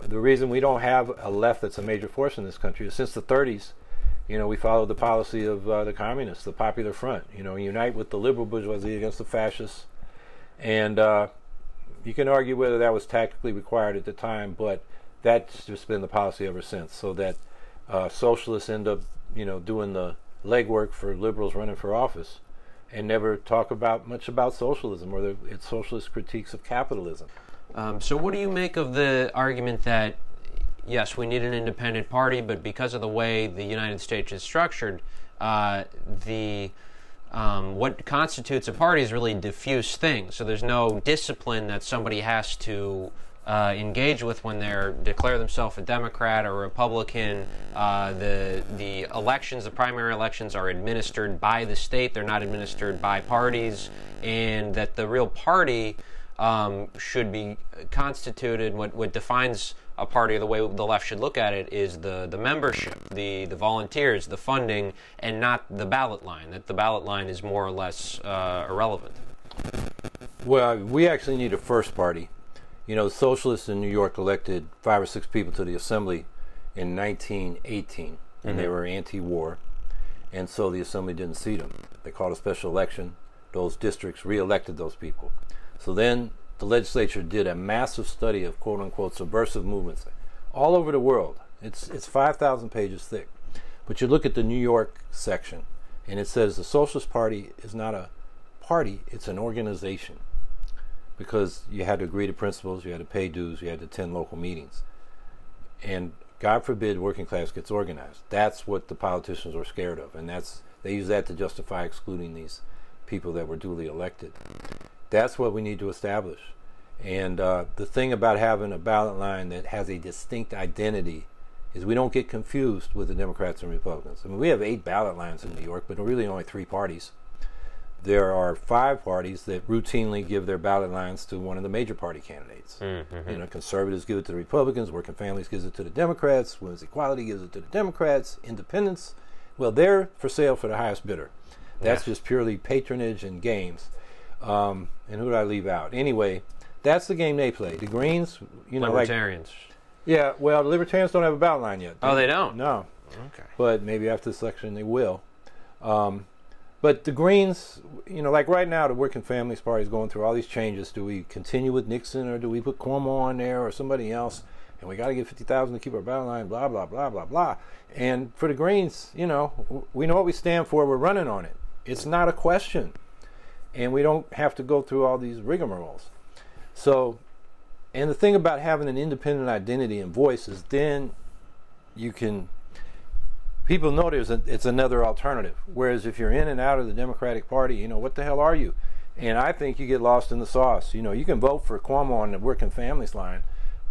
the reason we don't have a left that's a major force in this country is since the 30s, you know, we followed the policy of uh, the communists, the Popular Front. You know, unite with the liberal bourgeoisie against the fascists. And uh, you can argue whether that was tactically required at the time, but that's just been the policy ever since. So that uh, socialists end up, you know, doing the legwork for liberals running for office. and never talk about much about socialism or the, its socialist critiques of capitalism. Um, so, what do you make of the argument that yes, we need an independent party, but because of the way the United States is structured, uh, the um, what constitutes a party is really a diffuse thing. So there's no discipline that somebody has to uh, engage with when they declare themselves a Democrat or Republican. Uh, the the elections, the primary elections, are administered by the state. They're not administered by parties, and that the real party um, should be constituted. What what defines a party, the way the left should look at it, is the the membership, the the volunteers, the funding, and not the ballot line. That the ballot line is more or less uh, irrelevant. Well, we actually need a first party. You know, the socialists in New York elected five or six people to the assembly in 1918, and they were anti-war, and so the assembly didn't seat them. They called a special election. Those districts re-elected those people. So then the legislature did a massive study of quote unquote subversive movements all over the world. It's it's 5,000 pages thick. But you look at the New York section and it says the Socialist Party is not a party, it's an organization. Because you had to agree to principles, you had to pay dues, you had to attend local meetings. And God forbid working class gets organized. That's what the politicians are scared of. And that's they use that to justify excluding these people that were duly elected. That's what we need to establish. And uh, the thing about having a ballot line that has a distinct identity is we don't get confused with the Democrats and Republicans. I mean, we have eight ballot lines in New York, but really only three parties. There are five parties that routinely give their ballot lines to one of the major party candidates. Mm-hmm. You know, conservatives give it to the Republicans, working families gives it to the Democrats, women's equality gives it to the Democrats, independents, well, they're for sale for the highest bidder. That's Yeah. just purely patronage and games. Um, and who did I leave out? Anyway, that's the game they play. The Greens, you know, like Libertarians. yeah. Well, the Libertarians don't have a ballot line yet. oh, they don't. No, Okay. but maybe after this election they will. Um, but the Greens, you know, like right now, the Working Families Party is going through all these changes. Do we continue with Nixon or do we put Cuomo on there or somebody else? And we got to get fifty thousand to keep our ballot line. Blah blah blah blah blah. And for the Greens, you know, we know what we stand for. We're running on it. It's not a question, and we don't have to go through all these rigmaroles. So, and the thing about having an independent identity and voice is then you can people know there's a, it's another alternative. Whereas if you're in and out of the Democratic Party, you know what the hell are you? And I think you get lost in the sauce. You know, you can vote for Cuomo on the Working Families line,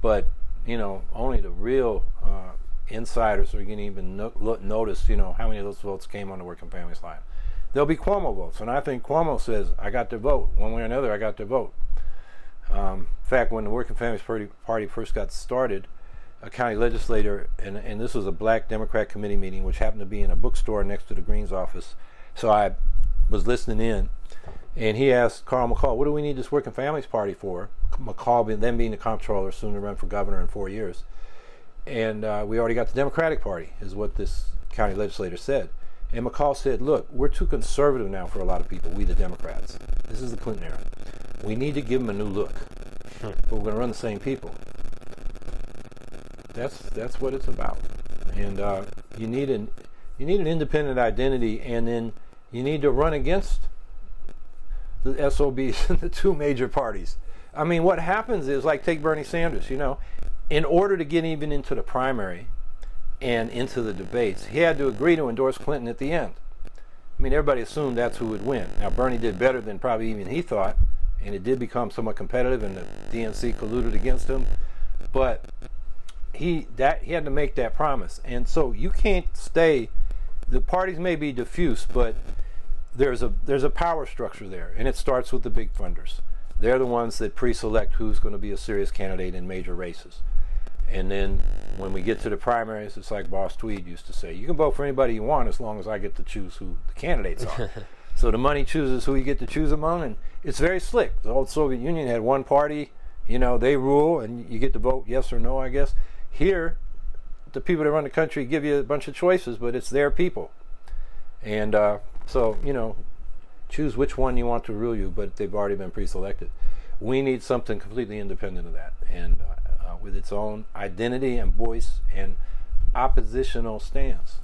but you know only the real uh, insiders are going to even no- look, notice. You know how many of those votes came on the Working Families line. There'll be Cuomo votes, and I think Cuomo says, "I got to vote one way or another. I got to vote." Um, in fact, when the Working Families Party, first got started, a county legislator, and, and this was a black Democrat committee meeting, which happened to be in a bookstore next to the Greens office. So I was listening in, and he asked Carl McCall, "What do we need this Working Families Party for?" McCall, being, then being the comptroller, soon to run for governor in four years, and uh, we already got the Democratic Party, is what this county legislator said. And McCall said, "Look, we're too conservative now for a lot of people. We, the Democrats. This is the Clinton era. We need to give them a new look, but we're going to run the same people." That's that's what it's about, and uh, you need an you need an independent identity, and then you need to run against the SOBs (laughs) and the two major parties. I mean, what happens is like take Bernie Sanders. You know, in order to get even into the primary and into the debates, he had to agree to endorse Clinton at the end. I mean, everybody assumed that's who would win. Now, Bernie did better than probably even he thought, and it did become somewhat competitive, and the DNC colluded against him. But he that he had to make that promise, and so you can't stay. The parties may be diffuse, but there's a there's a power structure there, and it starts with the big funders. They're the ones that pre-select who's going to be a serious candidate in major races. And then when we get to the primaries, it's like Boss Tweed used to say, you can vote for anybody you want as long as I get to choose who the candidates are. (laughs) so the money chooses who you get to choose among, and it's very slick. The old Soviet Union had one party, you know, they rule, and you get to vote yes or no, I guess. Here, the people that run the country give you a bunch of choices, but it's their people. And uh, so, you know, choose which one you want to rule you, but they've already been pre-selected. We need something completely independent of that, and uh, with its own identity and voice and oppositional stance.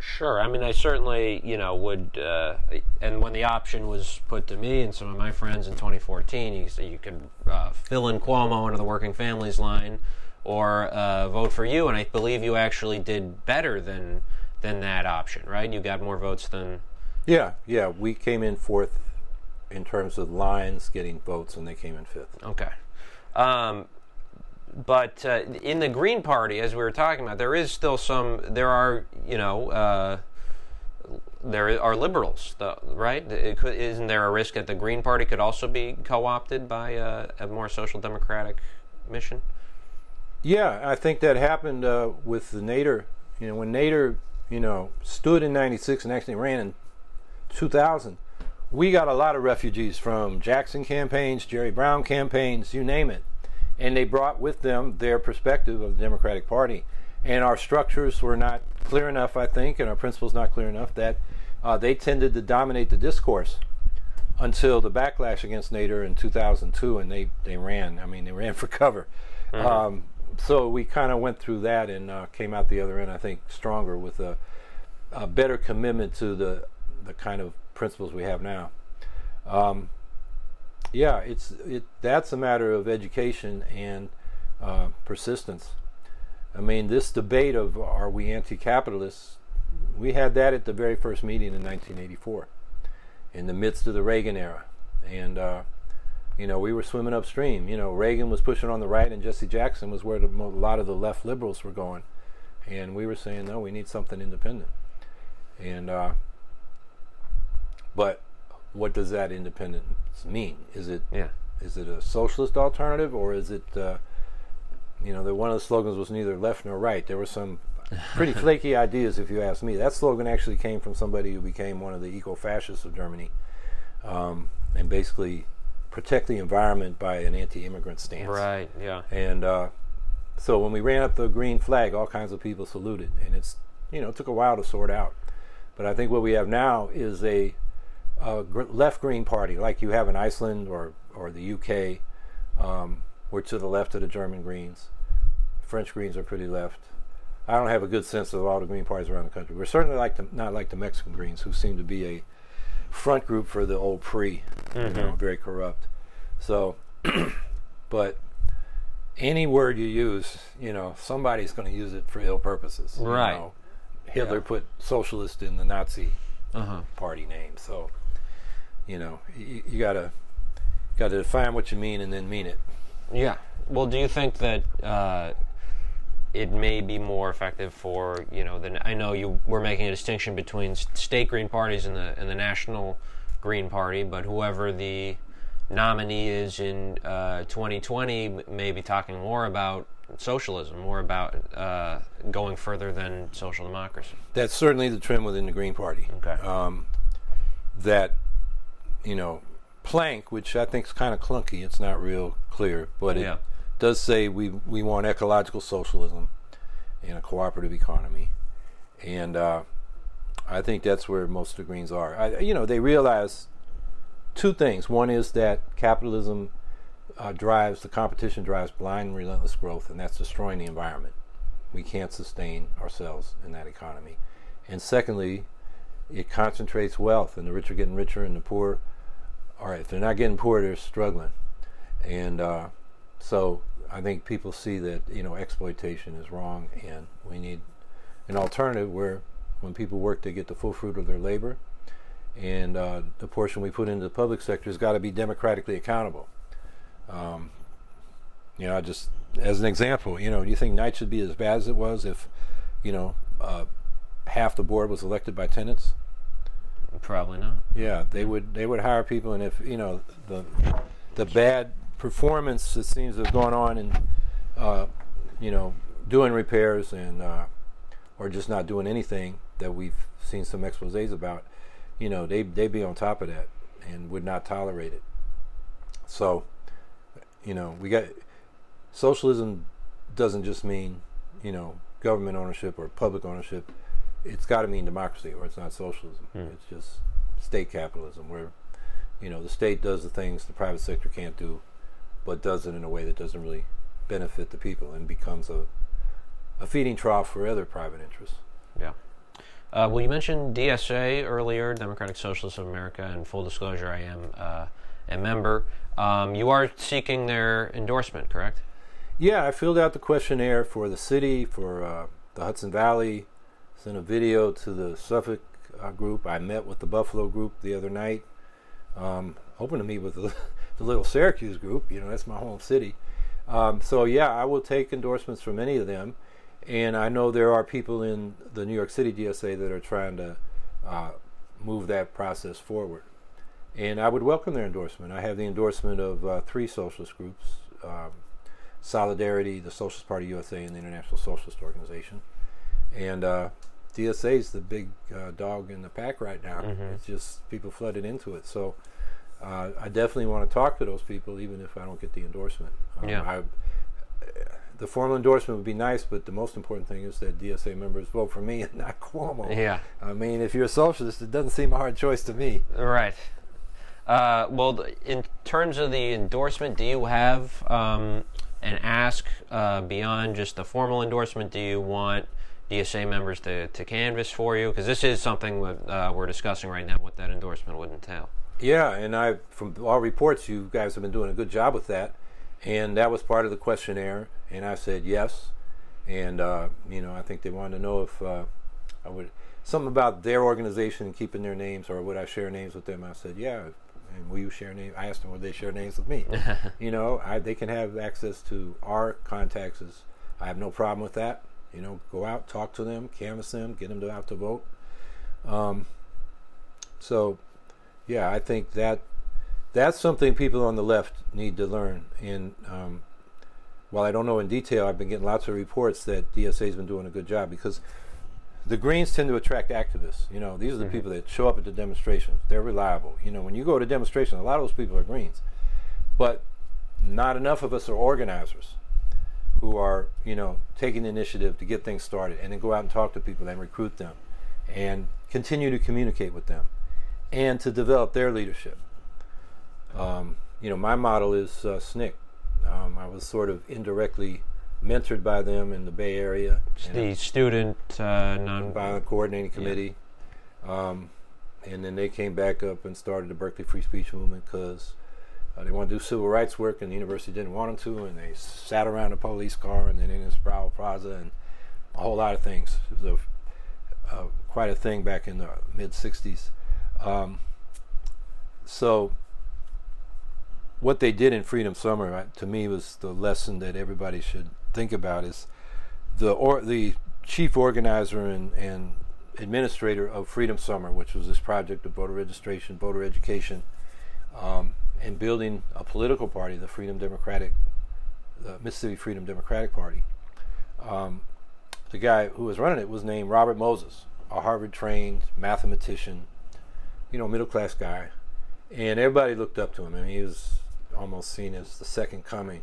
Sure. I mean, I certainly, you know, would. Uh, and when the option was put to me and some of my friends in 2014, you you could uh, fill in Cuomo under the working families line, or uh, vote for you. And I believe you actually did better than than that option, right? You got more votes than. Yeah, yeah. We came in fourth in terms of lines getting votes, and they came in fifth. Okay. Um, but uh, in the Green Party, as we were talking about, there is still some. There are, you know, uh, there are liberals, though, right? Could, isn't there a risk that the Green Party could also be co-opted by uh, a more social democratic mission? Yeah, I think that happened uh, with the Nader. You know, when Nader, you know, stood in '96 and actually ran in 2000, we got a lot of refugees from Jackson campaigns, Jerry Brown campaigns, you name it and they brought with them their perspective of the Democratic Party. And our structures were not clear enough, I think, and our principles not clear enough that uh, they tended to dominate the discourse until the backlash against Nader in 2002, and they, they ran. I mean, they ran (laughs) for cover. Mm-hmm. Um, so we kind of went through that and uh, came out the other end, I think, stronger with a, a, better commitment to the the kind of principles we have now. Um, yeah, it's it. That's a matter of education and uh, persistence. I mean, this debate of are we anti-capitalists? We had that at the very first meeting in 1984, in the midst of the Reagan era, and uh, you know we were swimming upstream. You know, Reagan was pushing on the right, and Jesse Jackson was where the, a lot of the left liberals were going, and we were saying no, we need something independent, and uh, but what does that independence mean? Is it yeah. is it a socialist alternative or is it uh, you know, the, one of the slogans was neither left nor right. There were some pretty (laughs) flaky ideas, if you ask me. That slogan actually came from somebody who became one of the eco-fascists of Germany, um, and basically protect the environment by an anti-immigrant stance. Right. Yeah. And uh, so when we ran up the green flag, all kinds of people saluted, and it's you know it took a while to sort out. But I think what we have now is a a left Green Party, like you have in Iceland or, or the UK. Um, we're to the left of the German Greens. French Greens are pretty left. I don't have a good sense of all the Green parties around the country. We're certainly like the, not like the Mexican Greens, who seem to be a front group for the old PRI, mm-hmm. you know, very corrupt. So, (clears throat) but any word you use, you know, somebody's going to use it for ill purposes. Right. You know, Hitler yeah. put socialist in the Nazi uh-huh. party name, so you know, you, you gotta gotta define what you mean and then mean it. Yeah. Well, do you think that uh, it may be more effective for you know? The, I know you were making a distinction between state green parties and the and the national green party, but whoever the nominee is in uh, 2020 may be talking more about socialism, more about uh, going further than social democracy. That's certainly the trend within the Green Party. Okay. Um, that you know, plank, which I think is kind of clunky. It's not real clear, but it yeah. does say we we want ecological socialism and a cooperative economy, and uh, I think that's where most of the Greens are. I, you know, they realize two things. One is that capitalism uh, drives the competition drives blind, relentless growth, and that's destroying the environment. We can't sustain ourselves in that economy. And secondly, it concentrates wealth, and the rich are getting richer, and the poor are, if they're not getting poor, they're struggling. And uh, so I think people see that you know exploitation is wrong, and we need an alternative where when people work, they get the full fruit of their labor, and uh, the portion we put into the public sector has got to be democratically accountable. Um, you know, I just as an example, you know, do you think NYCHA should be as bad as it was if, you know, uh, half the board was elected by tenants? Probably not. Yeah, they would they would hire people, and if you know the the bad performance that seems to have gone on and uh, you know doing repairs and uh, or just not doing anything that we've seen some exposés about, you know they they'd be on top of that and would not tolerate it. So, you know, we got socialism doesn't just mean you know government ownership or public ownership it's got to mean democracy or it's not socialism. Mm. It's just state capitalism where you know the state does the things the private sector can't do, but does it in a way that doesn't really benefit the people and becomes a a feeding trough for other private interests. Yeah. Uh, well, you mentioned DSA earlier, Democratic Socialists of America, and full disclosure, I am uh, a member. Um, you are seeking their endorsement, correct? Yeah, I filled out the questionnaire for the city, for uh, the Hudson Valley, sent a video to the Suffolk uh, group. I met with the Buffalo group the other night, um, hoping to meet with the, (laughs) the, little Syracuse group. You know, that's my home city. Um, so, yeah, I will take endorsements from any of them. And I know there are people in the New York City DSA that are trying to uh, move that process forward. And I would welcome their endorsement. I have the endorsement of uh, three socialist groups um, Solidarity, the Socialist Party USA, and the International Socialist Organization. And uh, DSA is the big uh, dog in the pack right now. Mm-hmm. It's just people flooded into it. So uh, I definitely want to talk to those people, even if I don't get the endorsement. Um, yeah. I, the formal endorsement would be nice, but the most important thing is that DSA members vote for me and not Cuomo. Yeah. I mean, if you're a socialist, it doesn't seem a hard choice to me. Right. Uh, well, in terms of the endorsement, do you have um, an ask uh, beyond just the formal endorsement? Do you want DSA members to, to canvass for you? Because this is something uh, we're discussing right now, what that endorsement would entail. Yeah, and I, from all reports, you guys have been doing a good job with that, and that was part of the questionnaire and I said yes. And uh, you know, I think they wanted to know if uh, I would something about their organization and keeping their names, or would I share names with them? I said yeah. And will you share names? I asked them would they share names with me. (laughs) you know, I, they can have access to our contacts. I have no problem with that. You know, go out, talk to them, canvass them, get them to out to vote. Um, so, yeah, I think that that's something people on the left need to learn. And um, while I don't know in detail, I've been getting lots of reports that DSA has been doing a good job because the Greens tend to attract activists. You know, these are the mm-hmm. people that show up at the demonstrations. They're reliable. You know, when you go to demonstrations, a lot of those people are Greens, but not enough of us are organizers who are, you know, taking the initiative to get things started and then go out and talk to people and recruit them and continue to communicate with them and to develop their leadership. Um, you know, my model is uh, SNCC, um, I was sort of indirectly mentored by them in the Bay Area. The Student uh, Nonviolent Coordinating Committee. Yeah. Um, and then they came back up and started the Berkeley Free Speech Movement because uh, they wanted to do civil rights work and the university didn't want them to. And they sat around a police car and then in Sproul Plaza and a whole lot of things. It was a, uh, quite a thing back in the mid 60s. Um, so what they did in Freedom Summer to me was the lesson that everybody should think about is the or the chief organizer and, and administrator of Freedom Summer, which was this project of voter registration, voter education, um, and building a political party, the Freedom Democratic, the Mississippi Freedom Democratic Party. Um, the guy who was running it was named Robert Moses, a Harvard-trained mathematician, you know, middle-class guy, and everybody looked up to him. I mean, he was almost seen as the second coming.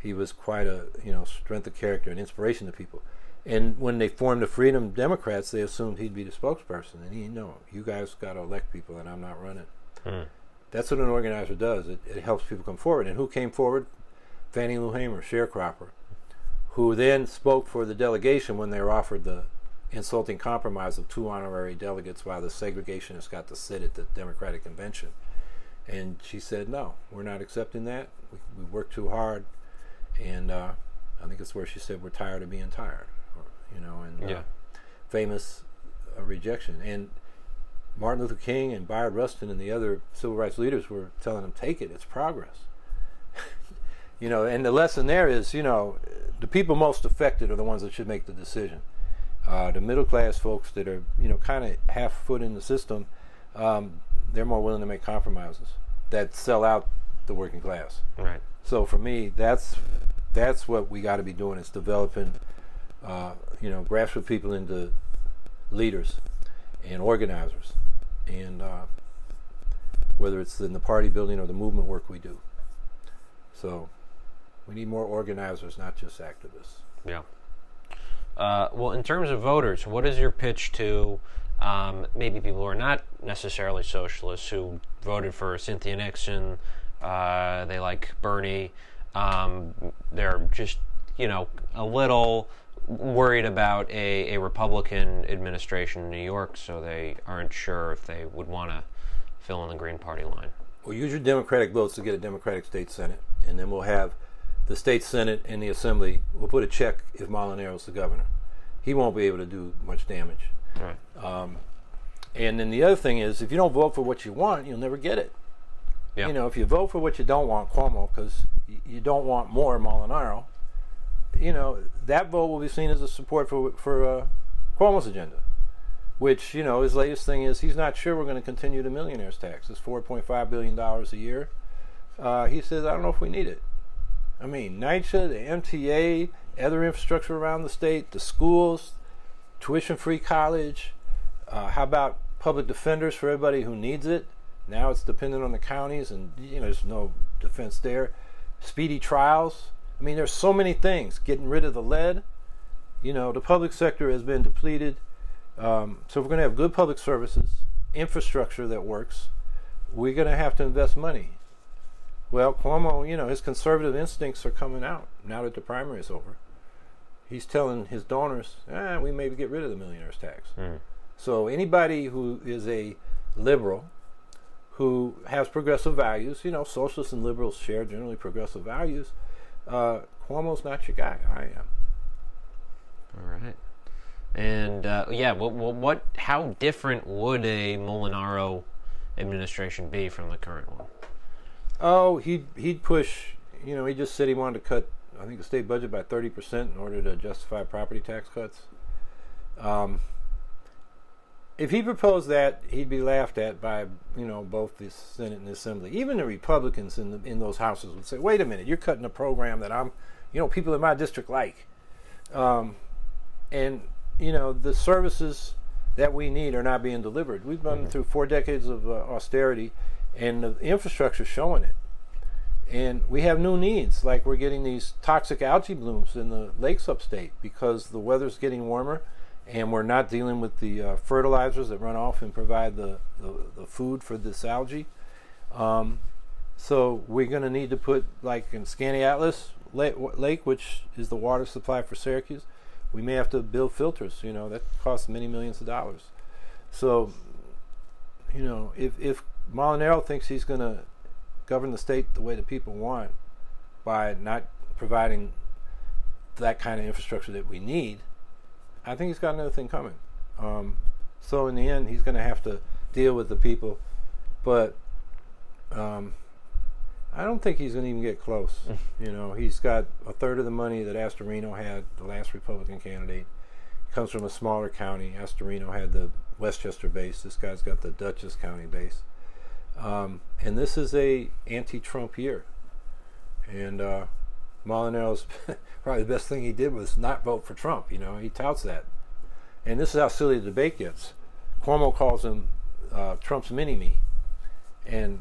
He was quite a you know strength of character and inspiration to people. And when they formed the Freedom Democrats, they assumed he'd be the spokesperson, and he no, you guys got to elect people, and I'm not running. Hmm. That's what an organizer does. It, it, helps people come forward. And who came forward? Fannie Lou Hamer, sharecropper, who then spoke for the delegation when they were offered the insulting compromise of two honorary delegates while the segregationists got to sit at the Democratic convention. And she said, no, we're not accepting that. We, we work too hard. And uh, I think it's where she said, we're tired of being tired. Or, you know, and uh, yeah. famous uh, rejection. And Martin Luther King and Bayard Rustin and the other civil rights leaders were telling them, take it, it's progress. (laughs) you know, and the lesson there is, you know, the people most affected are the ones that should make the decision. Uh, the middle class folks that are, you know, kind of half foot in the system, um, they're more willing to make compromises that sell out the working class. Right. So for me, that's that's what we got to be doing is developing, uh, you know, grassroots people into leaders and organizers, and uh, whether it's in the party building or the movement work we do. So we need more organizers, not just activists. Yeah. Uh, well, in terms of voters, what is your pitch to um, maybe people who are not necessarily socialists who voted for Cynthia Nixon, uh, they like Bernie, um, they're just, you know, a little worried about a, a Republican administration in New York, so they aren't sure if they would want to fill in the Green Party line. Well, use your Democratic votes to get a Democratic state Senate, and then we'll have the state Senate and the Assembly. We'll put a check if Molinaro's the governor. He won't be able to do much damage. Right. Um, and then the other thing is, if you don't vote for what you want, you'll never get it. Yeah. You know, if you vote for what you don't want, Cuomo, because you don't want more Molinaro, you know that vote will be seen as a support for for uh, Cuomo's agenda. Which you know his latest thing is he's not sure we're going to continue the millionaires tax. It's four point five billion dollars a year. Uh, he says I don't know if we need it. I mean, NYCHA, the MTA, other infrastructure around the state, the schools, tuition-free college. Uh, how about public defenders for everybody who needs it? Now it's dependent on the counties, and you know there's no defense there. Speedy trials. I mean, there's so many things. Getting rid of the lead. You know, the public sector has been depleted. Um, so if we're going to have good public services, infrastructure that works, we're going to have to invest money. Well, Cuomo, you know, his conservative instincts are coming out now that the primary is over. He's telling his donors, ah, we may get rid of the millionaire's tax. So anybody who is a liberal, who has progressive values, you know, socialists and liberals share generally progressive values, uh, Cuomo's not your guy. I am. All right. And uh, yeah, what, what, what, how different would a Molinaro administration be from the current one? Oh, he'd he'd push. You know, he just said he wanted to cut. I think the state budget by thirty percent in order to justify property tax cuts. Um, if he proposed that, he'd be laughed at by you know both the Senate and the Assembly. Even the Republicans in the, in those houses would say, "Wait a minute, you're cutting a program that I'm, you know, people in my district like." Um, and you know the services that we need are not being delivered. We've been through four decades of uh, austerity, and the infrastructure showing it. And we have new needs, like we're getting these toxic algae blooms in the lakes upstate because the weather's getting warmer, and we're not dealing with the uh, fertilizers that run off and provide the, the, the food for this algae. Um, so we're going to need to put, like in Skaneateles Lake, Lake, which is the water supply for Syracuse, we may have to build filters. You know that costs many millions of dollars. So, you know, if if Molinaro thinks he's going to govern the state the way the people want by not providing that kind of infrastructure that we need, I think he's got another thing coming. Um, so in the end, he's going to have to deal with the people, but um, I don't think he's going to even get close. (laughs) you know, he's got a third of the money that Astorino had, the last Republican candidate. He comes from a smaller county. Astorino had the Westchester base. This guy's got the Dutchess County base. Um, and this is a anti-Trump year. And uh, Molinaro's (laughs) probably the best thing he did was not vote for Trump. You know, he touts that. And this is how silly the debate gets. Cuomo calls him uh, Trump's mini-me. And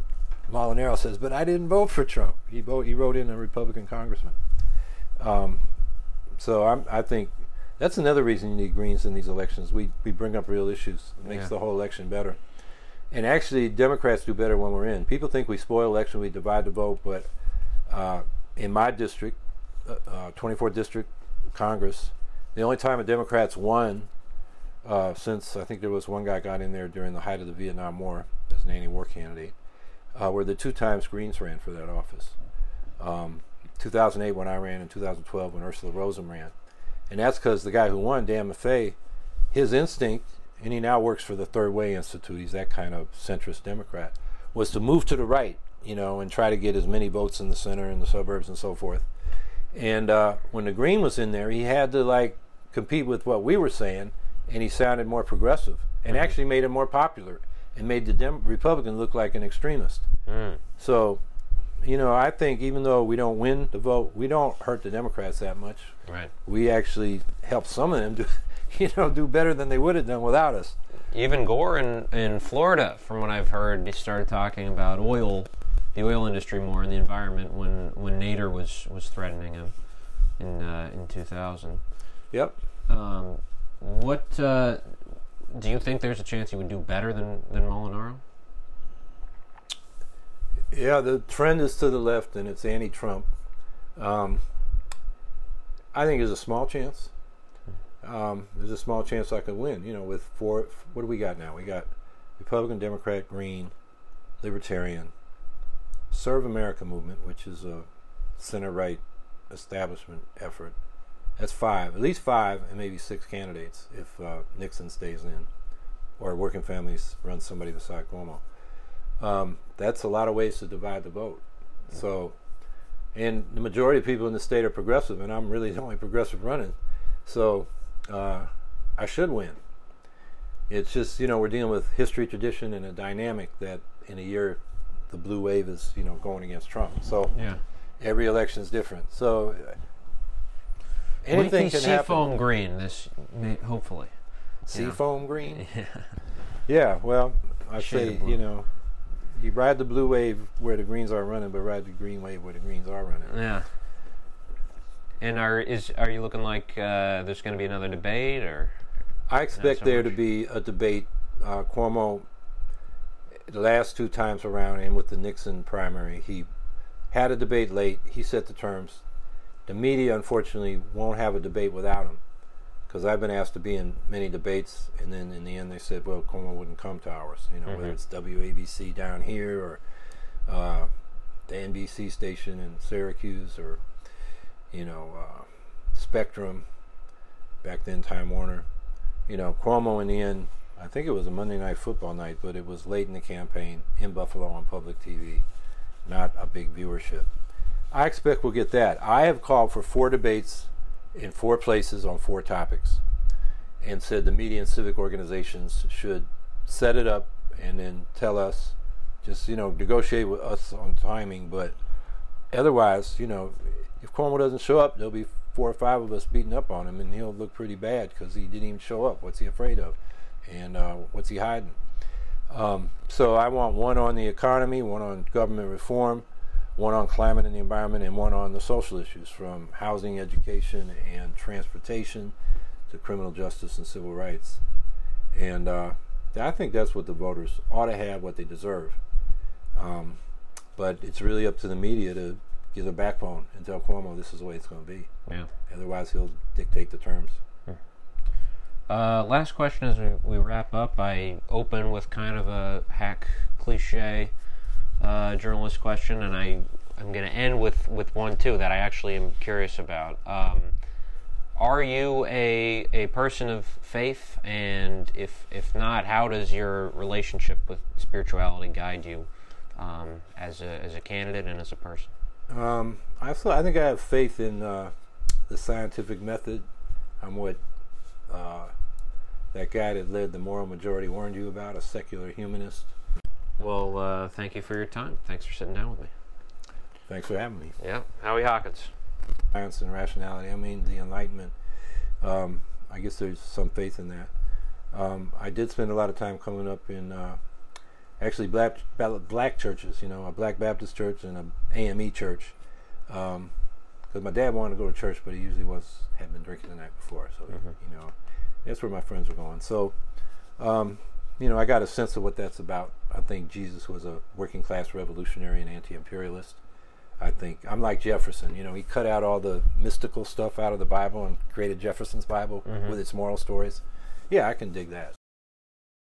Molinaro says, "But I didn't vote for Trump." He vote, he wrote in a Republican congressman. Um, so I'm, I think that's another reason you need Greens in these elections. We we bring up real issues. It makes Yeah. the whole election better. And actually, Democrats do better when we're in. People think we spoil election, we divide the vote, but uh, in my district, uh, uh, 24th district Congress, the only time a Democrats won uh, since I think there was one guy got in there during the height of the Vietnam War as an anti-war candidate, uh, were the two times Greens ran for that office. Um, 2008 when I ran, and 2012 when Ursula Rosen ran, and that's because the guy who won, Dan Maffei, his instinct, and he now works for the Third Way Institute. He's that kind of centrist Democrat, was to move to the right, you know, and try to get as many votes in the center and the suburbs and so forth. And uh, when the Green was in there, he had to like compete with what we were saying, and he sounded more progressive, and actually made him more popular, and made the Dem- Republican look like an extremist. So, you know, I think even though we don't win the vote, we don't hurt the Democrats that much. Right. We actually help some of them do, (laughs) you know, do better than they would have done without us. Even Gore in, in Florida, from what I've heard, he started talking about oil, the oil industry more and the environment when, when Nader was, was threatening him in uh, in 2000. Yep. Um, what uh, do you think there's a chance he would do better than than Molinaro? Yeah, the trend is to the left, and it's anti-Trump. Um, I think there's a small chance, um, there's a small chance I could win. You know, with four, what do we got now? We got Republican, Democrat, Green, Libertarian, Serve America movement, which is a center right establishment effort. That's five, at least five, and maybe six candidates if uh, Nixon stays in, or Working Families runs somebody beside Cuomo. Um, that's a lot of ways to divide the vote. So, and the majority of people in the state are progressive, and I'm really the only progressive running. So, uh, I should win. It's just you know we're dealing with history, tradition, and a dynamic that in a year, the blue wave is you know going against Trump. So Yeah. every election is different. So uh, anything be can happen. seafoam green. This hopefully. Seafoam green. (laughs) Yeah. Yeah, well, I say you know, you ride the blue wave where the greens are running, but ride the green wave where the greens are running. Yeah. And are is are you looking like uh, there's going to be another debate or? I expect so there to be a debate. Uh, Cuomo, the last two times around, and with the Nixon primary, he had a debate late. He set the terms. The media, unfortunately, won't have a debate without him, because I've been asked to be in many debates, and then in the end they said, "Well, Cuomo wouldn't come to ours." You know, whether Mhm. it's WABC down here or uh, the NBC station in Syracuse, or you know, uh, Spectrum, back then Time Warner you know, Cuomo in the end, I think it was a Monday night football night, but it was late in the campaign in Buffalo on public TV, not a big viewership. I expect we'll get that. I have called for four debates in four places on four topics and said the media and civic organizations should set it up and then tell us, just, you know, negotiate with us on timing, but otherwise, you know, if Cuomo doesn't show up, there'll be four or five of us beating up on him, and he'll look pretty bad because he didn't even show up. What's he afraid of? And uh, what's he hiding? Um, so I want one on the economy, one on government reform, one on climate and the environment, and one on the social issues from housing, education, and transportation to criminal justice and civil rights. And uh, I think that's what the voters ought to have, what they deserve. Um, but it's really up to the media to give a backbone and tell Cuomo this is the way it's going to be. Yeah. Otherwise, he'll dictate the terms. Uh, last question as we, wrap up. I open with kind of a hack cliche uh, journalist question, and I I'm going to end with with one too that I actually am curious about. Um, are you a a person of faith? And if if not, how does your relationship with spirituality guide you um, as a as a candidate and as a person? Um, I feel, I think I have faith in uh, the scientific method. I'm what uh, that guy that led the moral majority warned you about, a secular humanist. Well, uh, thank you for your time. Thanks for sitting down with me. Thanks for having me. Yeah, Howie Hawkins. Science and rationality. I mean, the Enlightenment. Um, I guess there's some faith in that. Um, I did spend a lot of time coming up in uh, actually black black churches. You know, a Black Baptist church and a AME church. Because my dad wanted to go to church, but he usually was had been drinking the night before, so you know that's where my friends were going. So, um, you know, I got a sense of what that's about. I think Jesus was a working class revolutionary and anti-imperialist. I think I'm like Jefferson. You know, he cut out all the mystical stuff out of the Bible and created Jefferson's Bible with its moral stories. Yeah, I can dig that.